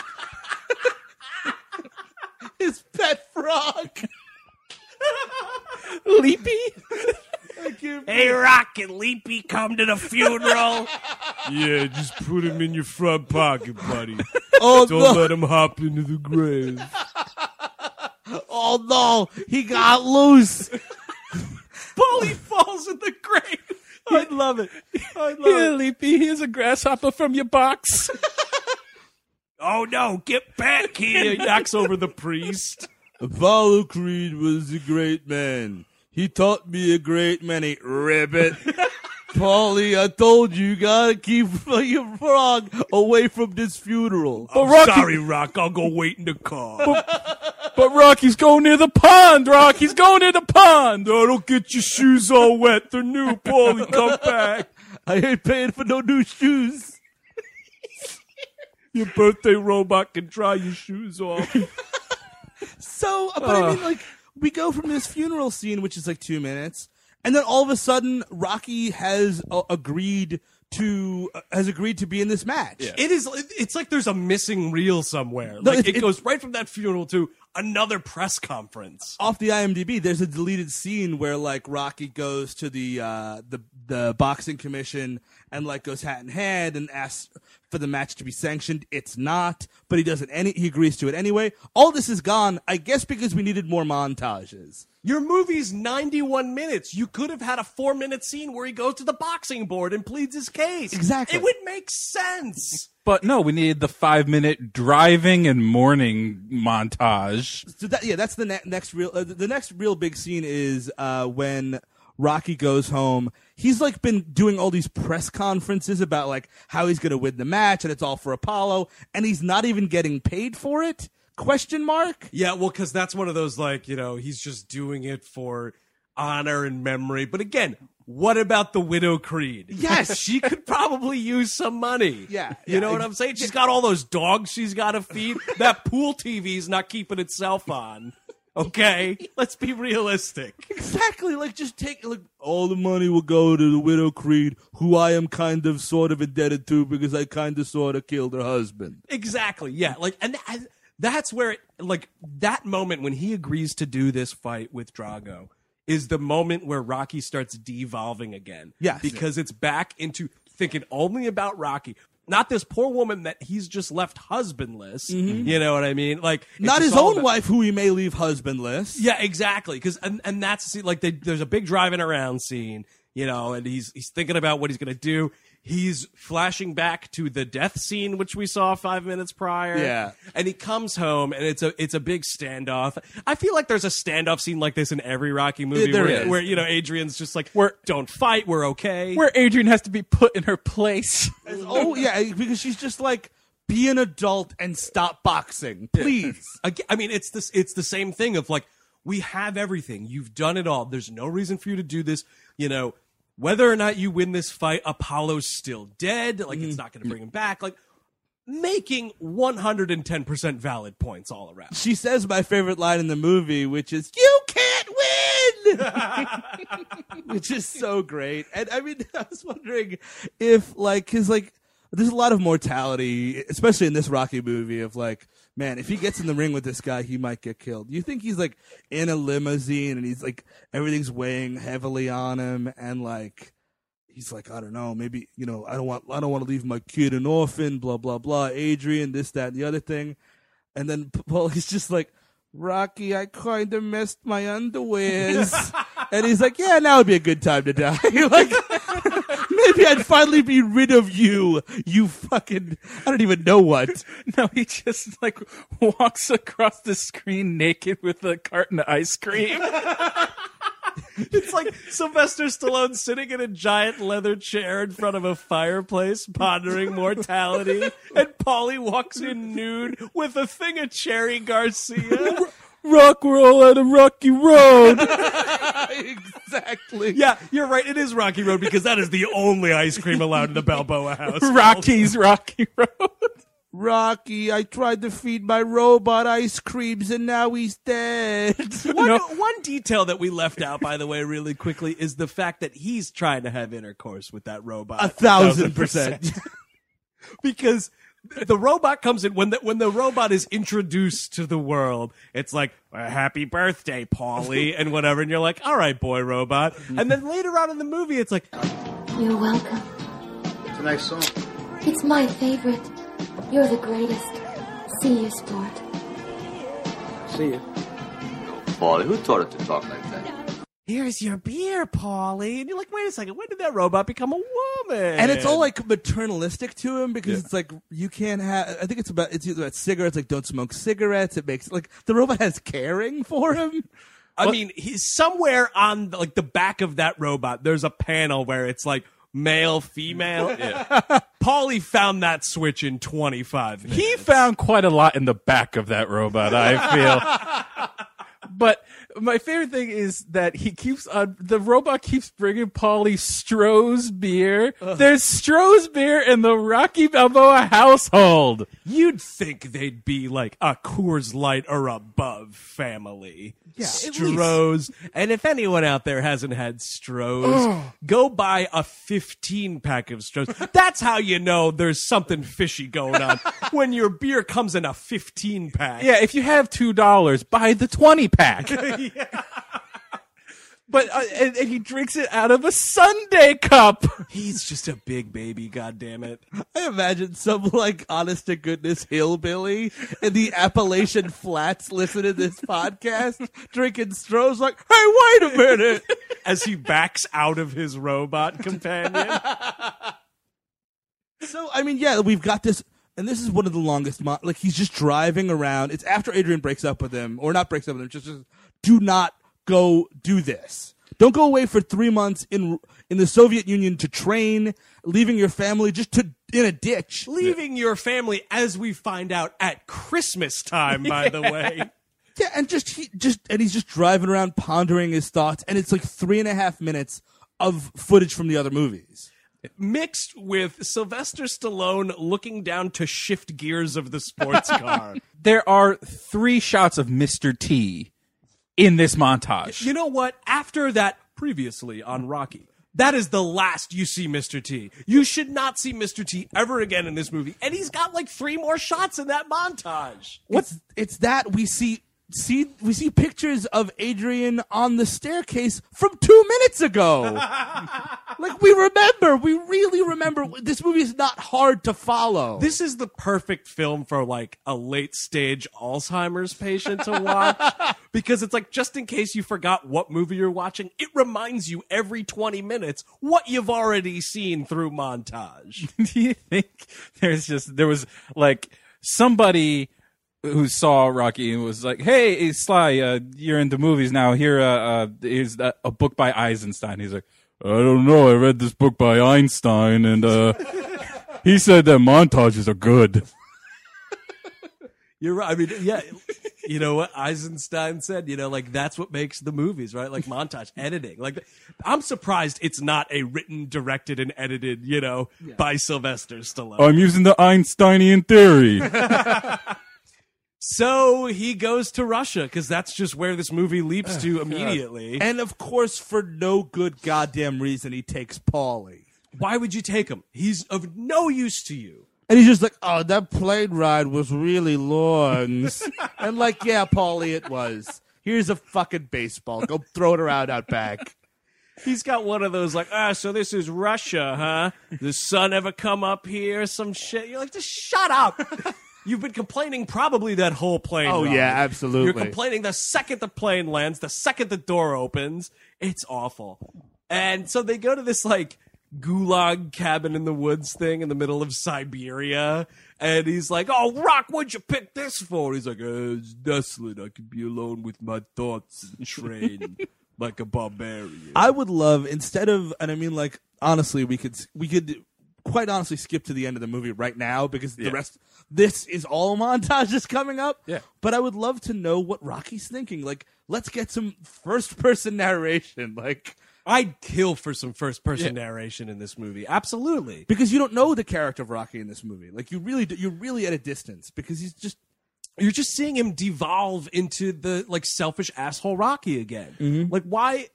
His pet frog. (laughs) Leapy. hey, Rock and Leapy, come to the funeral. Yeah, just put him in your front pocket, buddy. Oh Don't no! let him hop into the grave. (laughs) Oh no! He got loose. (laughs) Paulie falls in the grave. I love it. I love Here, it. Leapy, here's a grasshopper from your box. Oh no, get back here. He knocks over the priest. Apollo Creed was a great man. He taught me a great many ribbit. (laughs) Paulie, I told you, you gotta keep (laughs) your frog away from this funeral. But Rocky, Sorry, Rock. I'll go wait in the car. but Rocky's going near the pond. Rock, he's going near the pond. No, don't get your shoes all wet. They're new, Paulie. Come back. (laughs) I ain't paying for no new shoes. Your birthday robot can dry your shoes off. (laughs) So, but I mean, like, we go from this funeral scene, which is like two minutes, and then all of a sudden, Rocky has uh, agreed to uh, has agreed to be in this match. It is. It's like there's a missing reel somewhere. No, like it- it, it- goes right from that funeral to another press conference. Off the IMDb, there's a deleted scene where like Rocky goes to the uh, the the boxing commission and like goes hat in hand and asks for the match to be sanctioned. It's not, but he doesn't. Any he agrees to it anyway. All this is gone, I guess, because we needed more montages. Your movie's 91 minutes. You could have had a four minute scene where he goes to the boxing board and pleads his case. Exactly. It would make sense. But no, we needed the five minute driving and mourning montage. So that, yeah, that's the ne- next real. Uh, the next real big scene is uh, when Rocky goes home. He's like been doing all these press conferences about like how he's going to win the match, and it's all for Apollo, and he's not even getting paid for it. Question mark. Yeah, well, because that's one of those, like, you know, he's just doing it for honor and memory. But again, what about the widow Creed? Yes. (laughs) she could probably use some money. Yeah, You yeah, know what I'm saying? She's got all those dogs she's got to feed. (laughs) that pool TV's not keeping itself on. Okay? Let's be realistic. Exactly. Like just take like all the money will go to the widow Creed, who I am kind of sort of indebted to because I kind of sort of killed her husband. Exactly. Yeah. Like, and that's where, it, like, that moment when he agrees to do this fight with Drago is the moment where Rocky starts devolving again. Yes. Because it's back into thinking only about Rocky. Not this poor woman that he's just left husbandless. You know what I mean? Like Mm-hmm. Not his own about- wife, who he may leave husbandless. Yeah, exactly. Because and, and that's scene, like they, there's a big driving around scene, you know, and he's he's thinking about what he's gonna do. He's flashing back to the death scene, which we saw five minutes prior. Yeah. and he comes home, and it's a it's a big standoff. I feel like there's a standoff scene like this in every Rocky movie, There where, is. where you know Adrian's just like, Where- don't fight, we're okay. Where Adrian has to be put in her place. Oh yeah, because she's just like be an adult and stop boxing, please. Ag- I mean, it's this. It's the same thing of like we have everything. You've done it all. There's no reason for you to do this. You know, whether or not you win this fight, Apollo's still dead. Like it's mm-hmm. not going to bring him back. Like making 110 percent valid points all around. She says my favorite line in the movie, which is "You can't win," (laughs) which is so great. And I mean, (laughs) I was wondering if like his like there's a lot of mortality, especially in this Rocky movie. Of like, man, if he gets in the ring with this guy, he might get killed. You think he's like in a limousine and he's like everything's weighing heavily on him, and like he's like, I don't know, maybe you know, I don't want, I don't want to leave my kid an orphan, blah blah blah. Adrian, this, that, and the other thing, and then Paul he's just like, Rocky, I kind of messed my underwears, (laughs) and he's like, Yeah, now would be a good time to die. (laughs) like, maybe I'd finally be rid of you, you fucking, I don't even know what. (laughs) No, he just like walks across the screen naked with a carton of ice cream. (laughs) It's like Sylvester Stallone sitting in a giant leather chair in front of a fireplace, pondering mortality, and Paulie walks in nude with a thing of Cherry Garcia. (laughs) Rock roll out of Rocky Road. exactly. Yeah, you're right. It is Rocky Road because that is the only ice cream allowed in the Balboa (laughs) house. Rocky's Rocky Road. Rocky, I tried to feed my robot ice creams and now he's dead. (laughs) One, one detail that we left out, by the way, really quickly, is the fact that he's trying to have intercourse with that robot. A thousand percent. (laughs) because the robot comes in when the when the robot is introduced to the world. It's like "Well, happy birthday, Paulie, (laughs) and whatever, and you're like, all right, boy, robot. And then later on in the movie, it's like, You're welcome. It's a nice song. It's my favorite. You're the greatest. See you, sport. See you. Paulie, who taught it to talk like that? Here's your beer, Paulie, and you're like, wait a second, when did that robot become a woman? and it's all like maternalistic to him because it's like you can't have. I think it's about it's either about cigarettes. Like don't smoke cigarettes. It makes like the robot has caring for him. I mean, he's somewhere on the, like the back of that robot. There's a panel where it's like male, female. (laughs) Paulie found that switch in 25 minutes. He found quite a lot in the back of that robot, I feel. (laughs) but my favorite thing is that he keeps on, the robot keeps bringing Paulie Stroh's beer. There's Stroh's beer in the Rocky Balboa household. You'd think they'd be like a Coors Light or above family. Yeah, Stroh's. And if anyone out there hasn't had Stroh's, go buy a 15 pack of Stroh's. That's how you know there's something fishy going on (laughs) when your beer comes in a 15 pack. Yeah, if you have $2, buy the 20 pack. (laughs) (laughs) But uh, and, and he drinks it out of a Sunday cup. (laughs) He's just a big baby, god damn goddammit. I imagine some like honest to goodness hillbilly in the Appalachian Flats listening to this podcast, drinking Stroh's like, hey, wait a minute. (laughs) As he backs out of his robot companion. (laughs) So I mean, yeah, we've got this, and this is one of the longest. Mo- like he's just driving around. It's after Adrian breaks up with him, or not breaks up with him. Just, just do not go do this. Don't go away for three months in in the Soviet Union to train, leaving your family just to in a ditch. Leaving your family, as we find out at Christmas time, by the way. (laughs) Yeah, and just he just and he's just driving around pondering his thoughts, and it's like three and a half minutes of footage from the other movies. Mixed with Sylvester Stallone looking down to shift gears of the sports (laughs) car. There are three shots of Mr. T in this montage. you know what? After that, previously on Rocky, that is the last you see Mr. T. You should not see Mr. T ever again in this movie. And he's got like three more shots in that montage. What's it's that we see see we see pictures of Adrian on the staircase from two minutes ago. (laughs) like we remember, we really remember. This movie is not hard to follow. This is the perfect film for like a late stage Alzheimer's patient to watch (laughs) because it's like just in case you forgot what movie you're watching, it reminds you every 20 minutes what you've already seen through montage. (laughs) Do you think there's just there was like somebody who saw Rocky and was like, "Hey, Sly, uh, you're into movies now. Here, uh, uh, here's a, a book by Eisenstein." He's like, "I don't know. I read this book by Einstein, and uh, (laughs) he said that montages are good." You're right. I mean, yeah, you know what Eisenstein said. You know, like that's what makes the movies, right? Like montage editing. Like, I'm surprised it's not a written, directed, and edited. You know, by Sylvester Stallone. I'm using the Einsteinian theory. (laughs) So he goes to Russia because that's just where this movie leaps (sighs) to immediately. and of course, for no good goddamn reason, he takes Paulie. Why would you take him? He's of no use to you. And he's just like, oh, that plane ride was really long. (laughs) and like, yeah, Paulie, it was. Here's a fucking baseball. Go throw it around out back. He's got one of those like, ah, so this is Russia, huh? The sun ever come up here? Some shit. You're like, just shut up. (laughs) You've been complaining probably that whole plane. Oh, ride. yeah, absolutely. You're complaining the second the plane lands, the second the door opens. It's awful. And so they go to this like gulag cabin in the woods thing in the middle of Siberia. And he's like, Oh, Rock, what'd you pick this for? He's like, uh, It's desolate. I can be alone with my thoughts and train (laughs) like a barbarian. I would love instead of, and I mean, like honestly, we could we could quite honestly skip to the end of the movie right now because the rest. This is all (laughs) montages coming up. Yeah. but I would love to know what Rocky's thinking. Like, let's get some first person (laughs) narration. Like, I'd kill for some first person narration in this movie. Absolutely. because you don't know the character of Rocky in this movie. Like, you really do, you're really at a distance because he's just You're just seeing him devolve into the like selfish asshole Rocky again. Mm-hmm. Like why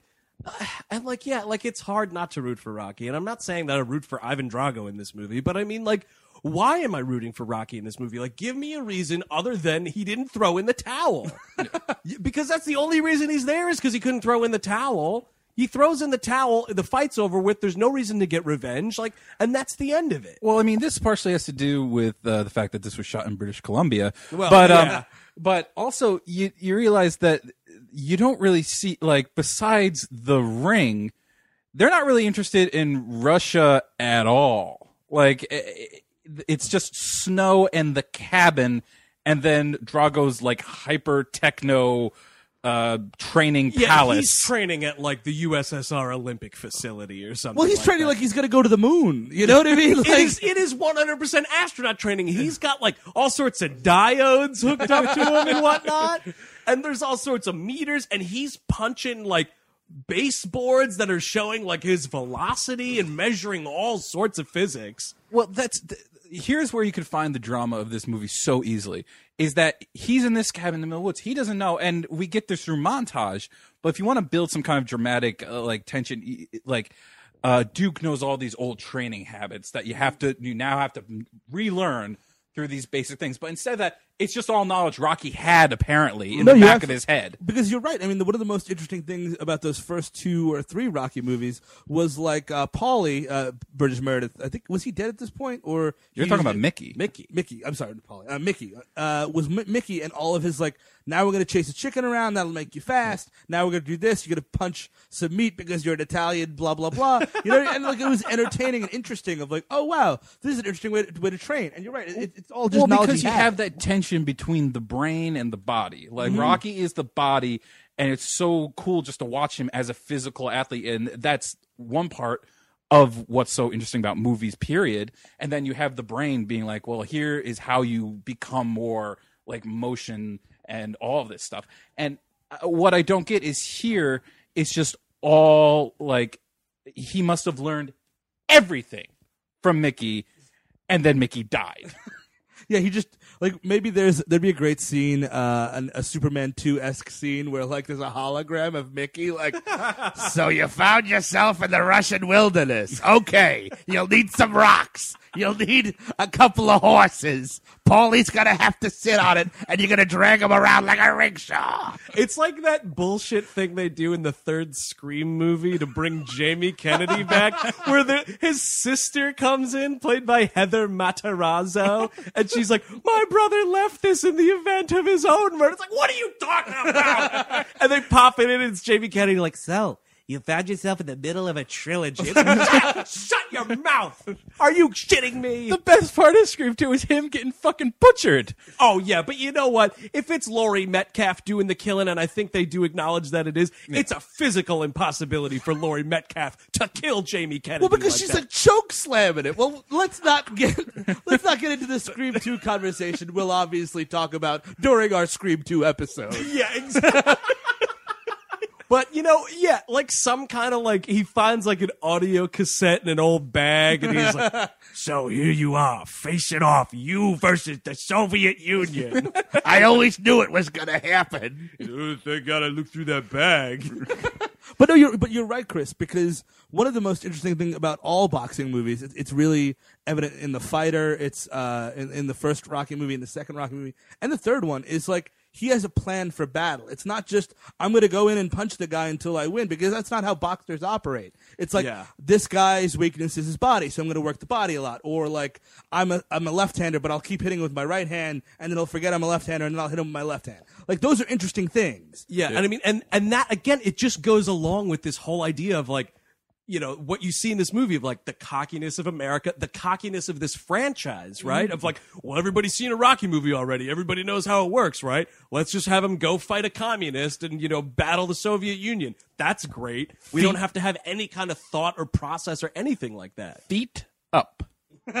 (sighs) and like yeah, like it's hard not to root for Rocky. And I'm not saying that I root for Ivan Drago in this movie, but I mean like why am I rooting for Rocky in this movie? Like give me a reason other than he didn't throw in the towel. (laughs) because that's the only reason he's there is because he couldn't throw in the towel. He throws in the towel, the fight's over with, there's no reason to get revenge, like and that's the end of it. Well, I mean, this partially has to do with uh, the fact that this was shot in British Columbia. Well, but yeah. um, but also you you realize that you don't really see like besides the ring, they're not really interested in Russia at all. Like it's just snow and the cabin, and then Drago's like hyper techno uh training Yeah, palace. he's training at like the USSR Olympic facility or something. well, he's like training that. like he's gonna go to the moon. You know what I mean? (laughs) Like, it is it is 100% astronaut training. He's got like all sorts of diodes hooked up to him and whatnot. (laughs) And there's all sorts of meters and he's punching like baseboards that are showing like his velocity and measuring all sorts of physics. Well, that's th- here's where you could find the drama of this movie so easily. Is that he's in this cabin in the middle of the woods. He doesn't know, and we get this through montage. But if you want to build some kind of dramatic uh, like tension, like uh, Duke knows all these old training habits that you have to you now have to relearn through these basic things. But instead of that, it's just all knowledge Rocky had apparently in No, the back have- of his head. because you're right. I mean, the, one of the most interesting things about those first two or three Rocky movies was like uh, Paulie, uh, Burgess Meredith. I think was he dead at this point, or You're talking about Mickey. Mickey, Mickey. I'm sorry, Paulie. Uh, Mickey uh, was M- Mickey, and all of his like. Now we're gonna chase a chicken around. That'll make you fast. Now we're gonna do this. You're gonna punch some meat because you're an Italian. Blah blah blah. You know, and like it was entertaining and interesting. Of like, oh wow, this is an interesting way to, way to train. And you're right. It, it's all just well, knowledge because you have that tension between the brain and the body. Like Mhm. Rocky is the body, and it's so cool just to watch him as a physical athlete, and that's one part of what's so interesting about movies. Period. And then you have the brain being like, well, here is how you become more like motion and all of this stuff. And uh, what I don't get is here it's just all like he must have learned everything from Mickey, and then Mickey died. (laughs) Yeah, he just like maybe there's there'd be a great scene, uh, an, a Superman two esque scene where like there's a hologram of Mickey, like, (laughs) so you found yourself in the Russian wilderness. Okay, you'll need some rocks. You'll need a couple of horses. Paulie's gonna have to sit on it, and you're gonna drag him around like a rickshaw. It's like that bullshit thing they do in the third Scream movie to bring Jamie Kennedy back, where the, his sister comes in, played by Heather Matarazzo, and she's like, "My brother left this in the event of his own murder." It's like, what are you talking about? and they pop it in, and it's Jamie Kennedy, like, "So, you found yourself in the middle of a trilogy." Shut, (laughs) shut your mouth! Are you shitting me? The best part of Scream 2 is him getting fucking butchered. Oh yeah, but you know what? If it's Laurie Metcalf doing the killing, and I think they do acknowledge that it is, it's a physical impossibility for Laurie Metcalf to kill Jamie Kennedy. Well, because like she's that. like choke slamming it. Well, let's not get (laughs) let's not get into the Scream Two conversation. We'll obviously talk about during our Scream Two episode. (laughs) yeah, exactly. But you know, yeah, like some kind of like he finds like an audio cassette in an old bag, and he's like, (laughs) "So here you are, face it off, you versus the Soviet Union." (laughs) I always knew it was gonna happen. Thank God I looked through that bag. (laughs) But no, you're but you're right, Chris. Because one of the most interesting thing about all boxing movies, it's, it's really evident in the fighter. It's uh, in, in the first Rocky movie, in the second Rocky movie, and the third one is like he has a plan for battle. It's not just I'm going to go in and punch the guy until I win because that's not how boxers operate. It's like Yeah. this guy's weakness is his body, so I'm going to work the body a lot. Or like I'm a I'm a left-hander, but I'll keep hitting with my right hand, and then he'll forget I'm a left-hander, and then I'll hit him with my left hand. Like those are interesting things. Yeah, and I mean, and and that again, it just goes along with this whole idea of like, you know, what you see in this movie of like the cockiness of America, the cockiness of this franchise, right? Of like, well, everybody's seen a Rocky movie already. Everybody knows how it works, right? Let's just have him go fight a communist and you know battle the Soviet Union. That's great. We don't have to have any kind of thought or process or anything like that. Feet up. (laughs)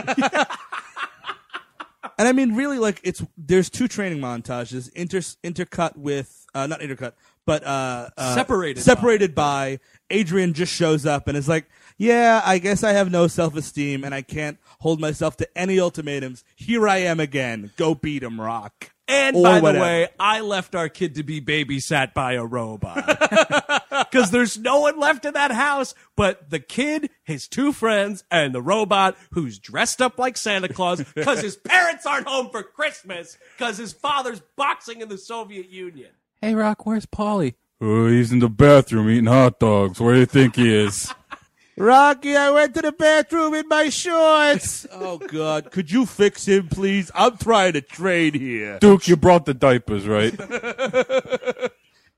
And I mean, really, like it's there's two training montages inter intercut with uh, not intercut, but uh, uh, Separated separated by. Adrian just shows up and is like, "Yeah, I guess I have no self esteem and I can't hold myself to any ultimatums. Here I am again. Go beat him, Rock." And Or by the whatever. way, I left our kid to be babysat by a robot. (laughs) Because there's no one left in that house but the kid, his two friends, and the robot who's dressed up like Santa Claus because his parents aren't home for Christmas because his father's boxing in the Soviet Union. Hey, Rock, where's Paulie? Oh, uh, he's in the bathroom eating hot dogs. Where do you think he is? (laughs) Rocky, I went to the bathroom in my shorts. (laughs) oh God, could you fix him, please? I'm trying to trade here. Duke, you brought the diapers, right? (laughs)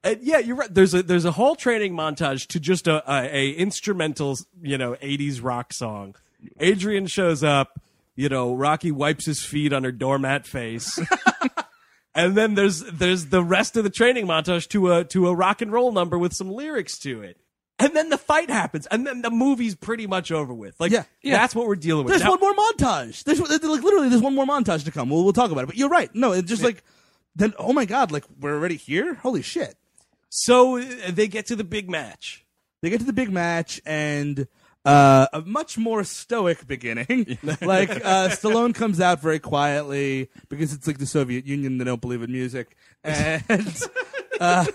And yeah, you're right. There's a there's a whole training montage to just a, a, a instrumental, you know, 80s rock song. Adrian shows up, you know, Rocky wipes his feet on her doormat face. And then there's there's the rest of the training montage to a to a rock and roll number with some lyrics to it. And then the fight happens, and then the movie's pretty much over with. Like, Yeah. that's what we're dealing with. There's Now- one more montage. There's like literally there's one more montage to come. We'll, we'll talk about it. But you're right. No, it's just like then. Oh my God! Like we're already here. Holy shit! So uh, they get to the big match. They get to the big match and uh, a much more stoic beginning. (laughs) (laughs) like uh, Stallone comes out very quietly because it's like the Soviet Union. They don't believe in music, and (laughs) uh,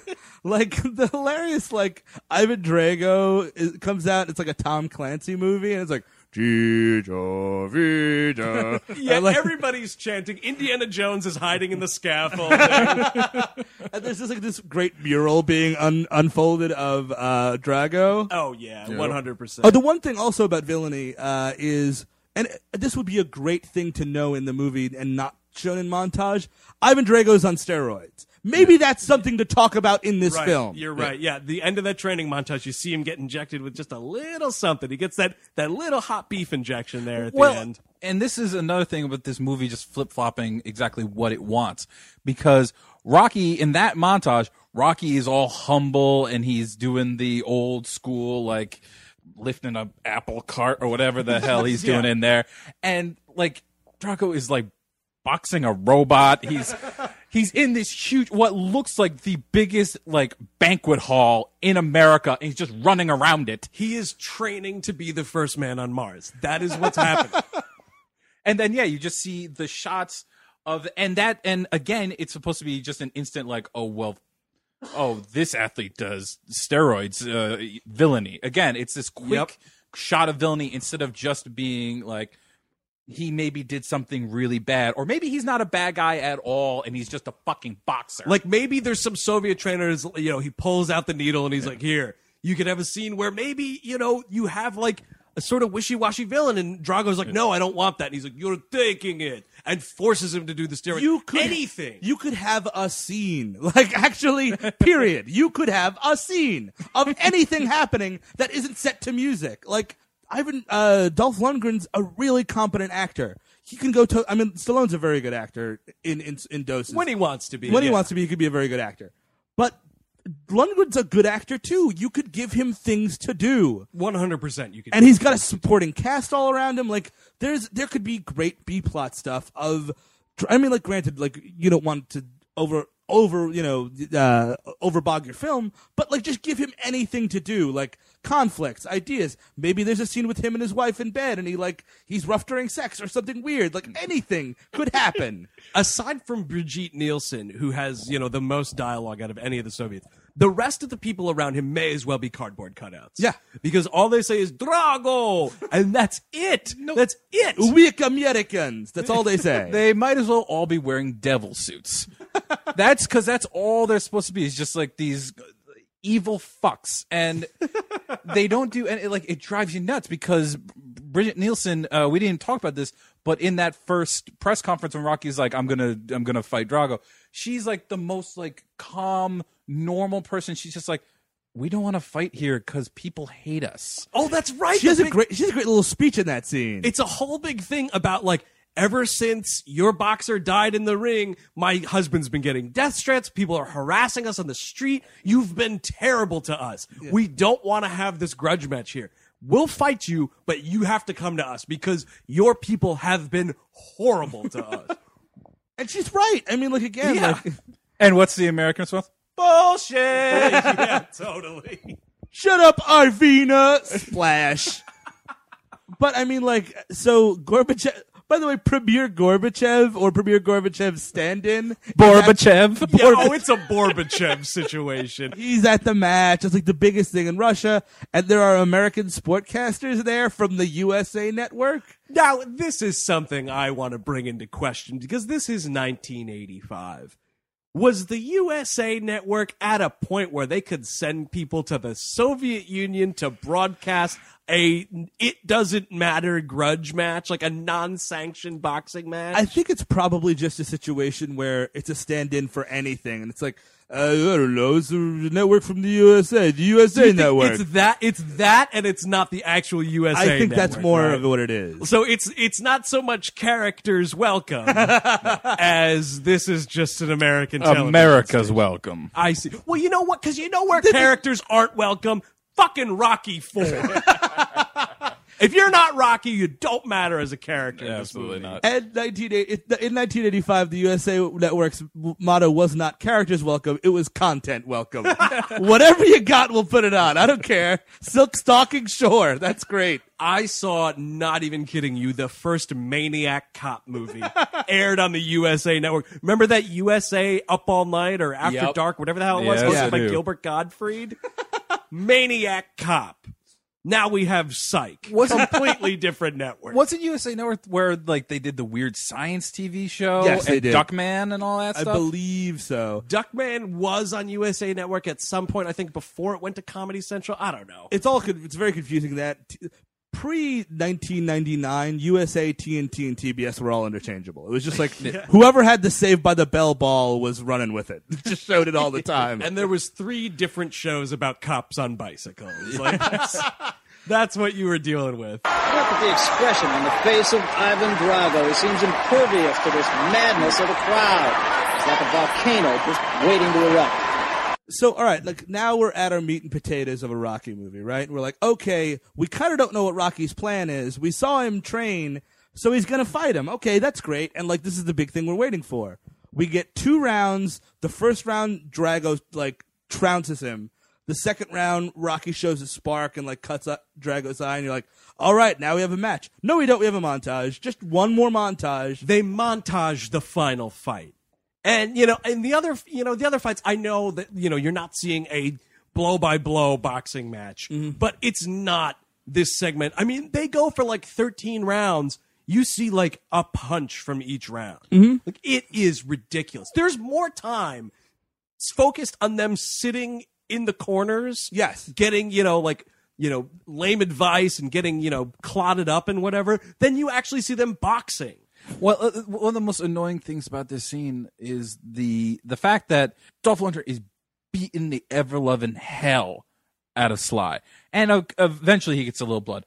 like the hilarious like Ivan Drago is, comes out. It's like a Tom Clancy movie, and it's like. Vija, Vija. (laughs) Yeah, like, everybody's chanting. Indiana Jones is hiding in the scaffold. (laughs) and there's just like this great mural being un- unfolded of uh, Drago. oh yeah, one hundred percent. Oh, the one thing also about villainy uh, is, and this would be a great thing to know in the movie and not shown in montage. Ivan Drago's on steroids. Maybe that's something to talk about in this Right, film. You're right. Yeah, the end of that training montage, you see him get injected with just a little something. He gets that that little hot beef injection there at well, the end. and this is another thing about this movie just flip flopping exactly what it wants. Because Rocky, in that montage, Rocky is all humble and he's doing the old school, like lifting a apple cart or whatever the hell he's (laughs) doing in there. And like Drago is like boxing a robot. He's he's in this huge what looks like the biggest like banquet hall in America and he's just running around it. He is training to be the first man on Mars. That is what's happening. (laughs) and then yeah you just see the shots of and that and again it's supposed to be just an instant like oh well oh this athlete does steroids uh, villainy again it's this quick Yep. shot of villainy instead of just being like he maybe did something really bad, or maybe he's not a bad guy at all, and he's just a fucking boxer. Like maybe there's some Soviet trainers, you know, he pulls out the needle and he's like, "Here, you could have a scene where maybe you know you have like a sort of wishy-washy villain, and Drago's like, "No, I don't want that," and he's like, "You're taking it," and forces him to do the steroid. You could anything. You could have a scene, (laughs) like actually, period. You could have a scene of anything happening that isn't set to music. Like Ivan, uh, Dolph Lundgren's a really competent actor. He can go to. I mean, Stallone's a very good actor in in, in doses. when he wants to be. when he wants to be, he could be a very good actor. But Lundgren's a good actor too. You could give him things to do. One hundred percent. You could. and he's got a supporting cast all around him. Like there's there could be great B plot stuff of. I mean, like granted, like you don't want to over over you know uh, overbog your film, but like just give him anything to do, like conflicts, ideas. Maybe there's a scene with him and his wife in bed, and he like he's rough during sex or something weird. Like anything could happen. (laughs) aside from Brigitte Nielsen, who has you know the most dialogue out of any of the Soviets, the rest of the people around him may as well be cardboard cutouts. Yeah. because all they say is "Drago," and that's it. That's it. Weak Americans. That's all they (laughs) say. they might as well all be wearing devil suits. (laughs) that's because that's all they're supposed to be. Is just like these evil fucks, and (laughs) they don't do any. Like it drives you nuts because Brigitte Nielsen. Uh, we didn't talk about this, but in that first press conference when Rocky's like, "I'm gonna, I'm gonna fight Drago," she's like the most like calm, normal person. She's just like. We don't want to fight here because people hate us. Oh, that's right. she has The a great. She has a great little speech in that scene. It's a whole big thing about like ever since your boxer died in the ring, my husband's been getting death threats. People are harassing us on the street. You've been terrible to us. We don't want to have this grudge match here. We'll fight you, but you have to come to us because your people have been horrible to us. (laughs) and she's right. I mean, like again, Yeah. like And what's the American response? Bullshit. (laughs) yeah, totally. Shut up, Arvina! Splash. but I mean, like, so Gorbachev. By the way, Premier Gorbachev or Premier Gorbachev stand-in. Gorbachev. (laughs) Yeah, oh, it's a (laughs) Gorbachev situation. He's at the match. It's like the biggest thing in Russia, and there are American sportcasters there from the USA Network. Now, this is something I want to bring into question because this is 1985. Was the USA network at a point where they could send people to the Soviet Union to broadcast a it doesn't matter grudge match, like a non-sanctioned boxing match? I think it's probably just a situation where it's a stand-in for anything, and it's like, Uh, I don't know, it's a network from the USA, the USA Network. It's that. It's that, and it's not the actual USA. I think that's more right? of what it is. So it's it's not so much characters welcome (laughs) as this is just an American America's station. welcome. I see. Well, you know what? Because you know where characters aren't welcome. Fucking Rocky Four. (laughs) if you're not Rocky, you don't matter as a character. in this Absolutely movie. not. And 1980 in 1985, the USA Network's motto was not characters welcome; it was content welcome. (laughs) Whatever you got, we'll put it on. I don't care. Silk Stalkings, sure, that's great. I saw, not even kidding you, the first Maniac Cop movie (laughs) aired on the USA Network. Remember that USA Up All Night or After Yep. Dark, whatever the hell it was, Yes, hosted I by. Gilbert Gottfried? (laughs) Maniac Cop. Now we have Psych. Was it- completely different network. Was it USA Network where like they did the weird science TV show? Yes, they and did. Duckman and all that stuff. I stuff. believe so. Duckman was on USA Network at some point, I think before it went to Comedy Central. I don't know. It's all con- it's very confusing that. T- Pre 1999, USA, TNT, and TBS were all interchangeable. It was just like (laughs) whoever had the Save by the Bell ball was running with it. (laughs) Just showed it all the (laughs) time. and there was three different shows about cops on bicycles. Like that's, that's what you were dealing with. Look at the expression on the face of Ivan Drago. He seems impervious to this madness of the crowd. He's like a volcano just waiting to erupt. So, all right, like now we're at our meat and potatoes of a Rocky movie, right? We're like, okay, we kind of don't know what Rocky's plan is. We saw him train, so he's gonna fight him. Okay, that's great. And like, this is the big thing we're waiting for. We get two rounds. The first round, Drago like trounces him. The second round, Rocky shows a spark and like cuts up Drago's eye, and you're like, all right, now we have a match. No, we don't. We have a montage. Just one more montage. They montage the final fight. And you know, and the other, you know, the other fights. I know that you know you're not seeing a blow by blow boxing match, but it's not this segment. I mean, they go for like 13 rounds. you see like a punch from each round. Mhm. Like it is ridiculous. There's more time focused on them sitting in the corners. Yes. Getting, you know, like, you know, lame advice and getting, you know, clotted up and whatever, then you actually see them boxing. Well, uh, one of the most annoying things about this scene is the the fact that Dolph Lundgren is beating the ever loving hell out of Sly, and uh, eventually he gets a little blood.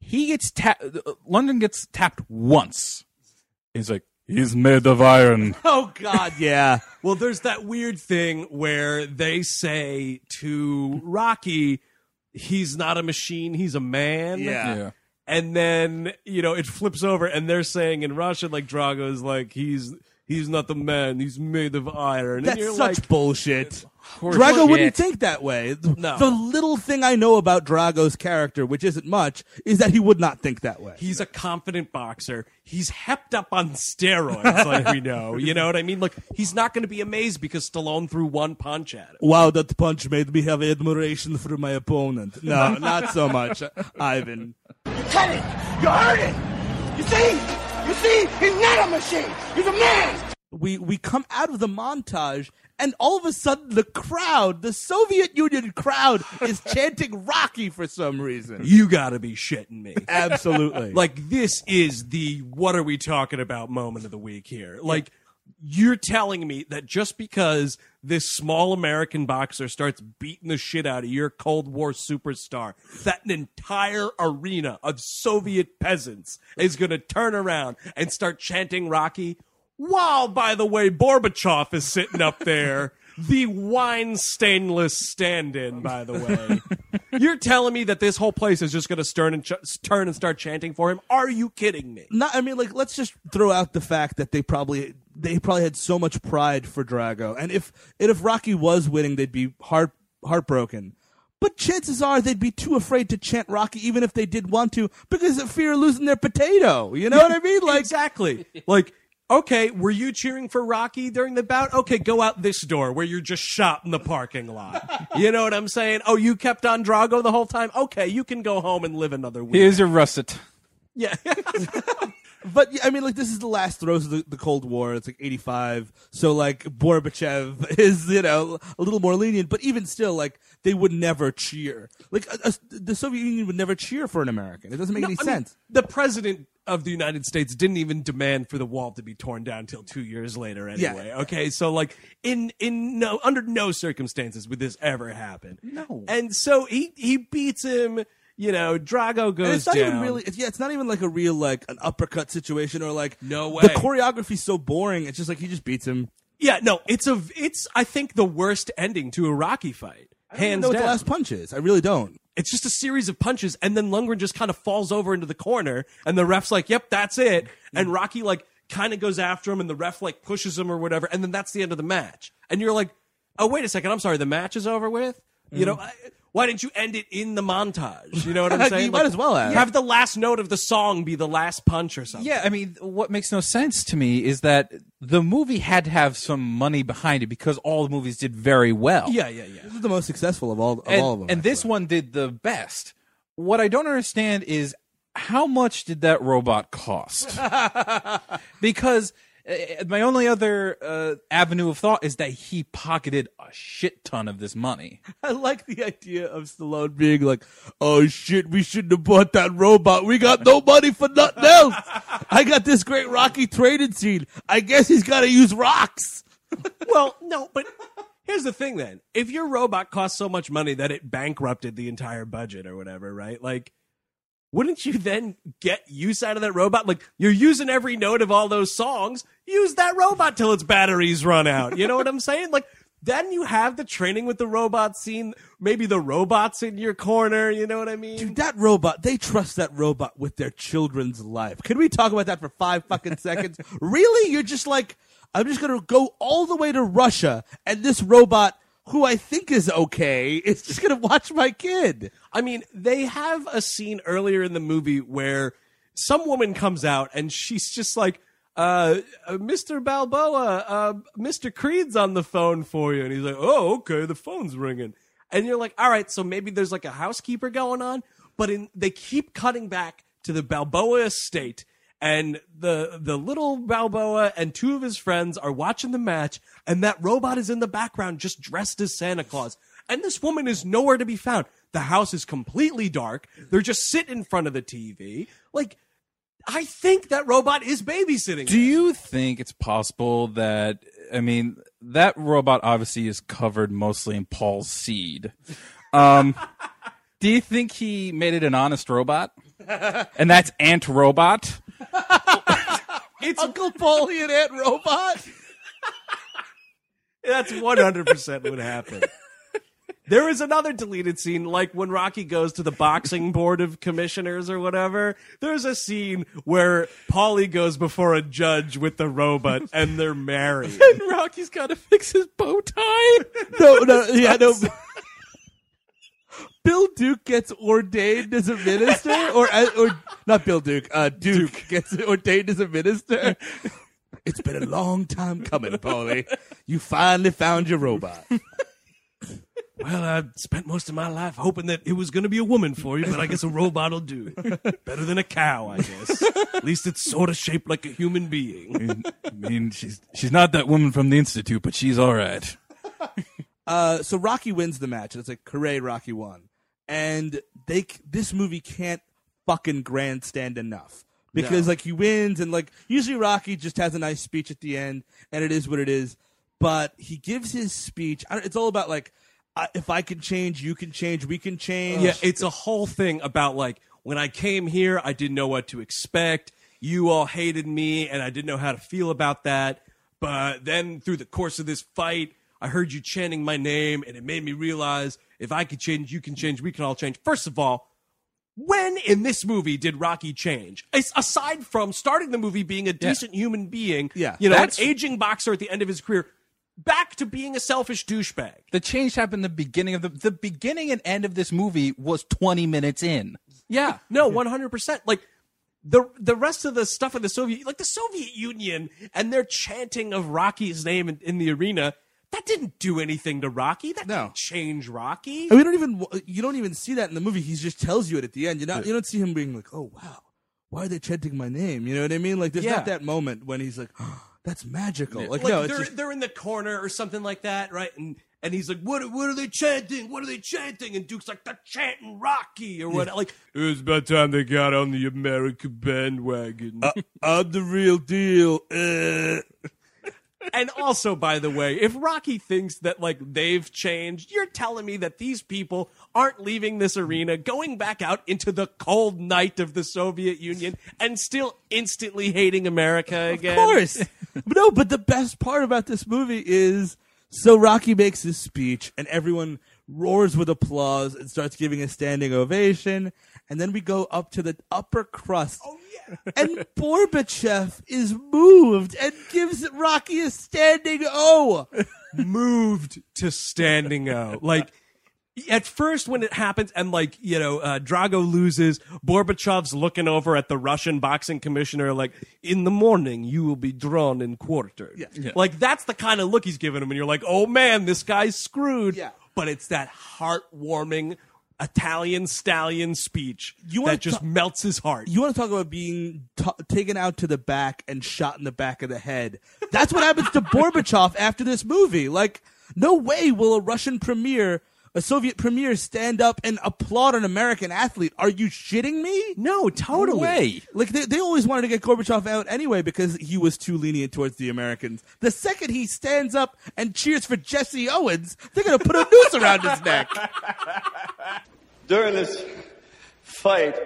He gets tapped. Lundgren gets tapped once. He's like, he's made of iron. (laughs) Oh God, yeah. Well, there's that weird thing where they say to Rocky, he's not a machine, he's a man. Yeah. Yeah. And then, you know, it flips over and they're saying in Russian, like, Drago is like, he's he's not the man, he's made of iron. and That's you're such like, bullshit. Course Drago shit. wouldn't think that way. No. The little thing I know about Drago's character, which isn't much, is that he would not think that way. He's a confident boxer. He's hepped up on steroids, like we know. You know what I mean? Like, he's not going to be amazed because Stallone threw one punch at him. Wow, that punch made me have admiration for my opponent. No, not so much, (laughs) Ivan. You cut it! You heard it! You see? You see? He's not a machine! He's a man! We we come out of the montage, and all of a sudden, the crowd, the Soviet Union crowd, is (laughs) chanting Rocky for some reason. You got to be shitting me. Absolutely. (laughs) Like this is the what are we talking about moment of the week here. Like you're telling me that just because this small American boxer starts beating the shit out of your Cold War superstar, that an entire arena of Soviet peasants is going to turn around and start chanting Rocky. While, by the way, Gorbachev is sitting up there, (laughs) the wine stainless stand in, by the way. (laughs) You're telling me that this whole place is just going to turn and ch- turn and start chanting for him? Are you kidding me? not I mean like let's just throw out the fact that they probably they probably had so much pride for Drago. And if and if Rocky was winning, they'd be heart heartbroken. But chances are they'd be too afraid to chant Rocky even if they did want to because of fear of losing their potato. You know what I mean? Like (laughs) exactly. Like, okay, were you cheering for Rocky during the bout? Okay, go out this door where you're just shot in the parking lot. (laughs) you know what I'm saying? Oh, you kept on Drago the whole time? Okay, you can go home and live another week. Here's your russet. yeah. (laughs) But yeah, I mean, like this is the last throes of the, the Cold War. It's like '85, so like Gorbachev (laughs) is you know a little more lenient, but even still, like they would never cheer. Like uh, uh, the Soviet Union would never cheer for an American. It doesn't make No, any I mean, sense. the president of the United States didn't even demand for the wall to be torn down until two years later. Anyway, okay, so like in in no under no circumstances would this ever happen. No. and so he he beats him. You know, Drago And goes it's not down. even really. It's, yeah, it's not even like a real like an uppercut situation or like No way. The choreography's so boring. It's just like he just beats him. Yeah, no, it's a it's I think the worst ending to a Rocky fight. I Hands know what the last punch is. I really don't. It's just a series of punches, and then Lundgren just kind of falls over into the corner, and the ref's like, "Yep, that's it." Mm-hmm. And Rocky like kind of goes after him, and the ref like pushes him or whatever, and then that's the end of the match. And you're like, "Oh, wait a second, I'm sorry, the match is over with." You mm-hmm. know, I, why didn't you end it in the montage? You know what I'm (laughs) saying? You saying? might as well have. have the last note of the song be the last punch or something. Yeah, I mean, what makes no sense to me is that the movie had to have some money behind it because all the movies did very well. yeah, yeah, yeah. This is the most successful of all of and, all of them. and this one did the best. What I don't understand is how much did that robot cost? (laughs) because my only other uh, avenue of thought is that he pocketed a shit ton of this money. I like the idea of Stallone being like, "Oh shit, we shouldn't have bought that robot. We got no money for nothing else. I got this great Rocky trading scene. I guess he's got to use rocks." (laughs) well, no, but here's the thing then. If your robot cost so much money that it bankrupted the entire budget or whatever, right? Like, wouldn't you then get use out of that robot? Like, you're using every note of all those songs. Use that robot till its batteries run out. You know what I'm saying? Like, then you have the training with the robot scene. Maybe the robot's in your corner. You know what I mean? Dude, that robot, they trust that robot with their children's life. Can we talk about that for five fucking seconds? (laughs) really? You're just like, I'm just going to go all the way to Russia, and this robot, who I think is okay, is just going to watch my kid. I mean, they have a scene earlier in the movie where some woman comes out and she's just like, uh, uh, Mr. Balboa, uh, Mr. Creed's on the phone for you. And he's like, oh, okay, the phone's ringing. And you're like, all right, so maybe there's like a housekeeper going on. But in, they keep cutting back to the Balboa estate. And the the little Balboa and two of his friends are watching the match, and that robot is in the background, just dressed as Santa Claus. And this woman is nowhere to be found. The house is completely dark. They're just sitting in front of the TV. Like, I think that robot is babysitting. Do you think it's possible that I mean that robot obviously is covered mostly in Paul's seed? Um, (laughs) do you think he made it an honest robot? And that's Aunt Robot. (laughs) It's Uncle Paulie and Aunt Robot. (laughs) That's 100% what happened. There is another deleted scene, like when Rocky goes to the boxing board of commissioners or whatever. There's a scene where Paulie goes before a judge with the robot and they're married. (laughs) and Rocky's got to fix his bow tie. No, no, yeah, no. Bill Duke gets ordained as a minister, or or not Bill Duke. Uh, Duke, gets ordained as a minister. It's been a long time coming, Paulie. You finally found your robot. Well, I spent most of my life hoping that it was going to be a woman for you, but I guess a robot will do. Better than a cow, I guess. At least it's sort of shaped like a human being. I mean, she's she's not that woman from the institute, but she's all right. Uh, so Rocky wins the match, it's like, hooray, Rocky won. And they this movie can't fucking grandstand enough because No. like he wins, and like usually Rocky just has a nice speech at the end, and it is what it is. But he gives his speech. I don't, it's all about like, uh, if I can change, you can change, we can change. Yeah, it's a whole thing about like when I came here, I didn't know what to expect. You all hated me, and I didn't know how to feel about that. But then through the course of this fight, I heard you chanting my name, and it made me realize if I could change, you can change, we can all change. First of all, when in this movie did Rocky change? As- Aside from starting the movie being a decent human being, Yeah. you know, an aging boxer at the end of his career, back to being a selfish douchebag. The change happened the beginning of the the beginning and end of this movie was 20 minutes in. Yeah, no, one hundred percent. Like the the rest of the stuff in the Soviet, like the Soviet Union, and their chanting of Rocky's name in, in the arena, that didn't do anything to Rocky. That didn't change Rocky. And we don't even you don't even see that in the movie. He just tells you it at the end. You know, you don't see him being like, "Oh wow, why are they chanting my name?" You know what I mean? Like, there's Yeah. not that moment when he's like, oh, "That's magical." Like, Like, no, they're just they're in the corner or something like that, right? And and he's like, "What what are they chanting? What are they chanting?" And Duke's like, "They're chanting Rocky or what?" Like It was about time they got on the American bandwagon. I'm uh, (laughs) uh, the real deal. Uh. And also, by the way, if Rocky thinks that like they've changed, you're telling me that these people aren't leaving this arena, going back out into the cold night of the Soviet Union, and still instantly hating America again. Of course. but (laughs) no, but the best part about this movie is so Rocky makes his speech and everyone roars with applause and starts giving a standing ovation. And then we go up to the upper crust. Oh. And Gorbachev is moved and gives Rocky a standing O. moved to standing O. Like at first when it happens and like, you know, uh, Drago loses, Gorbachev's looking over at the Russian boxing commissioner like, in the morning you will be drawn and quartered. Yeah. Like that's the kind of look he's giving him and you're like, oh man, this guy's screwed. Yeah. But it's that heartwarming Italian stallion speech You that just ta- melts his heart. You want to talk about being t- taken out to the back and shot in the back of the head? That's what happens to Gorbachev after this movie. Like, no way will a Russian premier, a Soviet premier, stand up and applaud an American athlete. Are you shitting me? No, totally. way. Like they, they always wanted to get Gorbachev out anyway because he was too lenient towards the Americans. The second he stands up and cheers for Jesse Owens, they're gonna put a noose around his neck. (laughs) During this fight,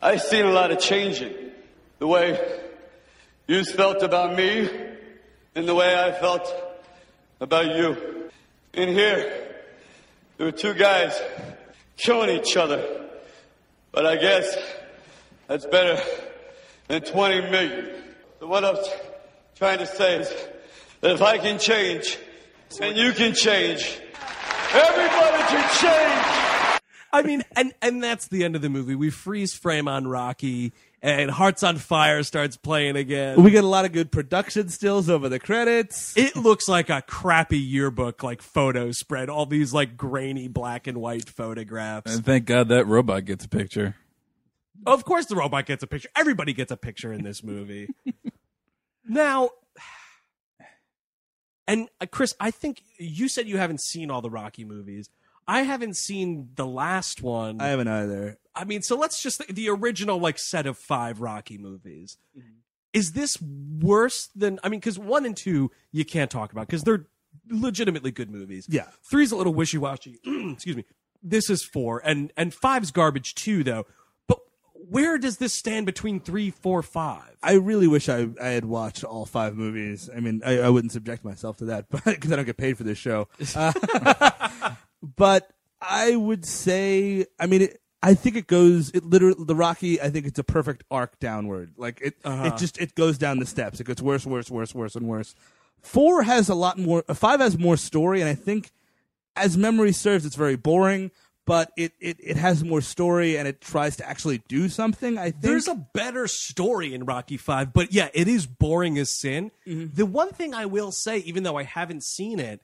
I've seen a lot of changing. The way you felt about me and the way I felt about you. In here, there were two guys killing each other. But I guess that's better than 20 million. So what I'm trying to say is that if I can change and you can change, everybody can change. I mean, and and that's the end of the movie. We freeze frame on Rocky, and Hearts on Fire starts playing again. We get a lot of good production stills over the credits. it looks like a crappy yearbook, like photo spread. All these like grainy black and white photographs. And thank God that robot gets a picture. Of course, the robot gets a picture. Everybody gets a picture in this movie. (laughs) now, (sighs) and uh, Chris, I think you said you haven't seen all the Rocky movies. I haven't seen the last one. I haven't either. I mean, so let's just the original like set of five Rocky movies. Is this worse than? I mean, because one and two you can't talk about because they're legitimately good movies. Yeah. three's a little wishy washy. (clears throat) Excuse me. This is four, and and five's garbage too, though. But where does this stand between three, four, five? I really wish I, I had watched all five movies. I mean, I, I wouldn't subject myself to that, (laughs) but because I don't get paid for this show. (laughs) Uh, (laughs) but I would say, I mean, it, I think it goes. It literally the Rocky. I think it's a perfect arc downward. Like it, Uh-huh. it just it goes down the steps. It gets worse, worse, worse, worse, and worse. Four has a lot more. uh, Five has more story, and I think, as memory serves, it's very boring. But it, it, it has more story, and it tries to actually do something. I think There's a better story in Rocky Five, but yeah, it is boring as sin. Mm-hmm. The one thing I will say, even though I haven't seen it,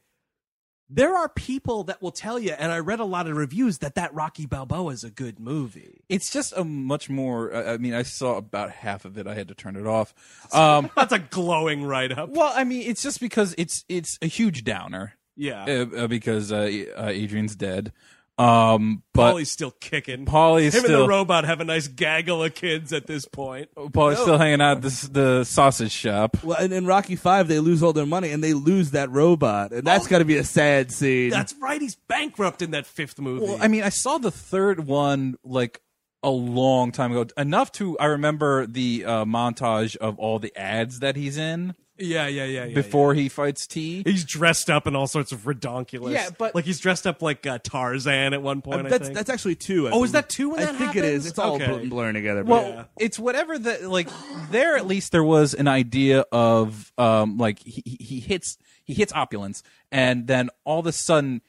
there are people that will tell you, and I read a lot of reviews that that Rocky Balboa is a good movie. It's just a much more. I mean, I saw about half of it. I had to turn it off. (laughs) Um, That's a glowing write up. well, I mean, it's just because it's it's a huge downer. Yeah. uh, uh, because uh, uh, Adrian's dead. Um, but Paulie's still kicking. Paulie's Him and the robot have a nice gaggle of kids at this point. Paulie's still hanging out at this, the sausage shop. Well, and in Rocky Five, they lose all their money and they lose that robot, and that's got to be a sad scene. That's right. He's bankrupt in that fifth movie. Well, I mean, I saw the third one like a long time ago. Enough to I remember the uh, montage of all the ads that he's in yeah, yeah, yeah, yeah. before he fights T. He's dressed up in all sorts of redonkulous. Yeah, but- like he's dressed up like uh, Tarzan at one point. Uh, I that's think. that's actually two. I Oh, is that two when I that think it is. happens? It's all Okay. bl- blurring together. but- Well, it's whatever the like. There, at least there was an idea of um like he he- he hits he hits opulence, and then all of a sudden,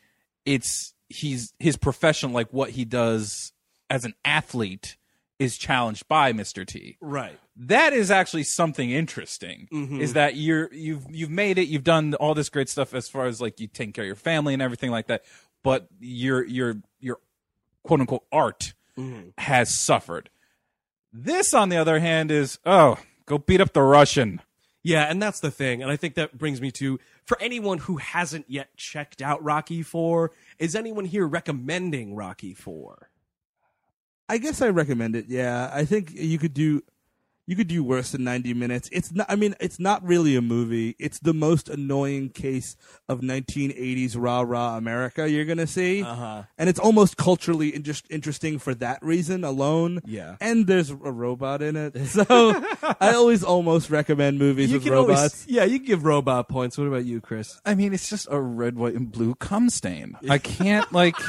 it's he's his profession like what he does as an athlete is challenged by Mr. T. right. that is actually something interesting Mhm. is that you're you've you've made it you've done all this great stuff as far as like you take care of your family and everything like that but your your your quote unquote art Mhm. has suffered this on the other hand is oh go beat up the russian Yeah, and that's the thing. And I think that brings me to for anyone who hasn't yet checked out Rocky 4, is anyone here recommending Rocky 4? I guess I recommend it. Yeah, I think you could do you could do worse than 90 minutes. It's not I mean, it's not really a movie. It's the most annoying case of 1980s rah rah America you're going to see. Uh-huh. And it's almost culturally in- just interesting for that reason alone. Yeah. And there's a robot in it. (laughs) So I always almost recommend movies with can robots. always Yeah, you can give robot points. What about you, Chris? i mean it's just a red white and blue cum stain i can't like (laughs)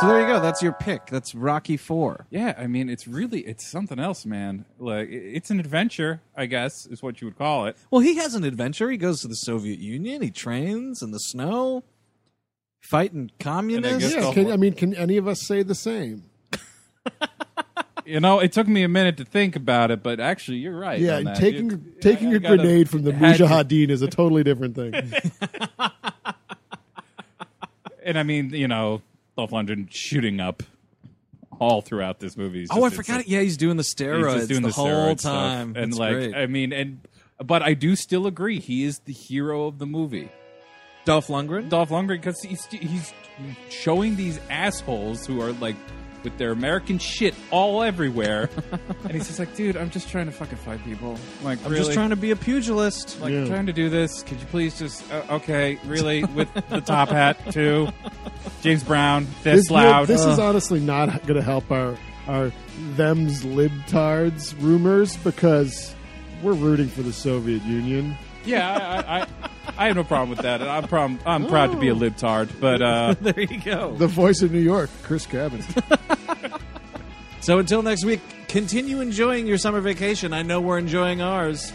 So there you go. That's your pick. That's Rocky Four. yeah i mean it's really it's something else man like it's an adventure i guess is what you would call it Well, he has an adventure. He goes to the Soviet Union. He trains in the snow, fighting communists. Yeah, can, I mean, can any of us say the same? (laughs) You know, it took me a minute to think about it, but actually, you're right. Yeah, on that. taking It- taking I- I a gotta- grenade from the it had to- Mujahideen is a totally different thing. (laughs) and I mean, you know, Dolph Lundgren shooting up all throughout this movie. Oh, I just- forgot it's it. Yeah, he's doing the He's steroids just doing the, whole steroid stuff. time. and It's like, great. I mean, and but I do still agree he is the hero of the movie. Dolph Lundgren. Dolph Lundgren, because he's he's showing these assholes who are like with their American shit all everywhere, (laughs) and he's just like, dude, I'm just trying to fucking fight people. Like, I'm really? just trying to be a pugilist. like Yeah. trying to do this. Could you please just uh, okay, really with the top hat too? (laughs) James Brown, this, this, you know, loud. this is honestly not going to help our our them's libtards rumors because we're rooting for the Soviet Union. Yeah, I, I, I, I have no problem with that. and I'm prom- I'm proud to be a libtard, but uh, (laughs) there you go. The voice of New York, Chris Cabin. (laughs) So until next week, continue enjoying your summer vacation. I know we're enjoying ours.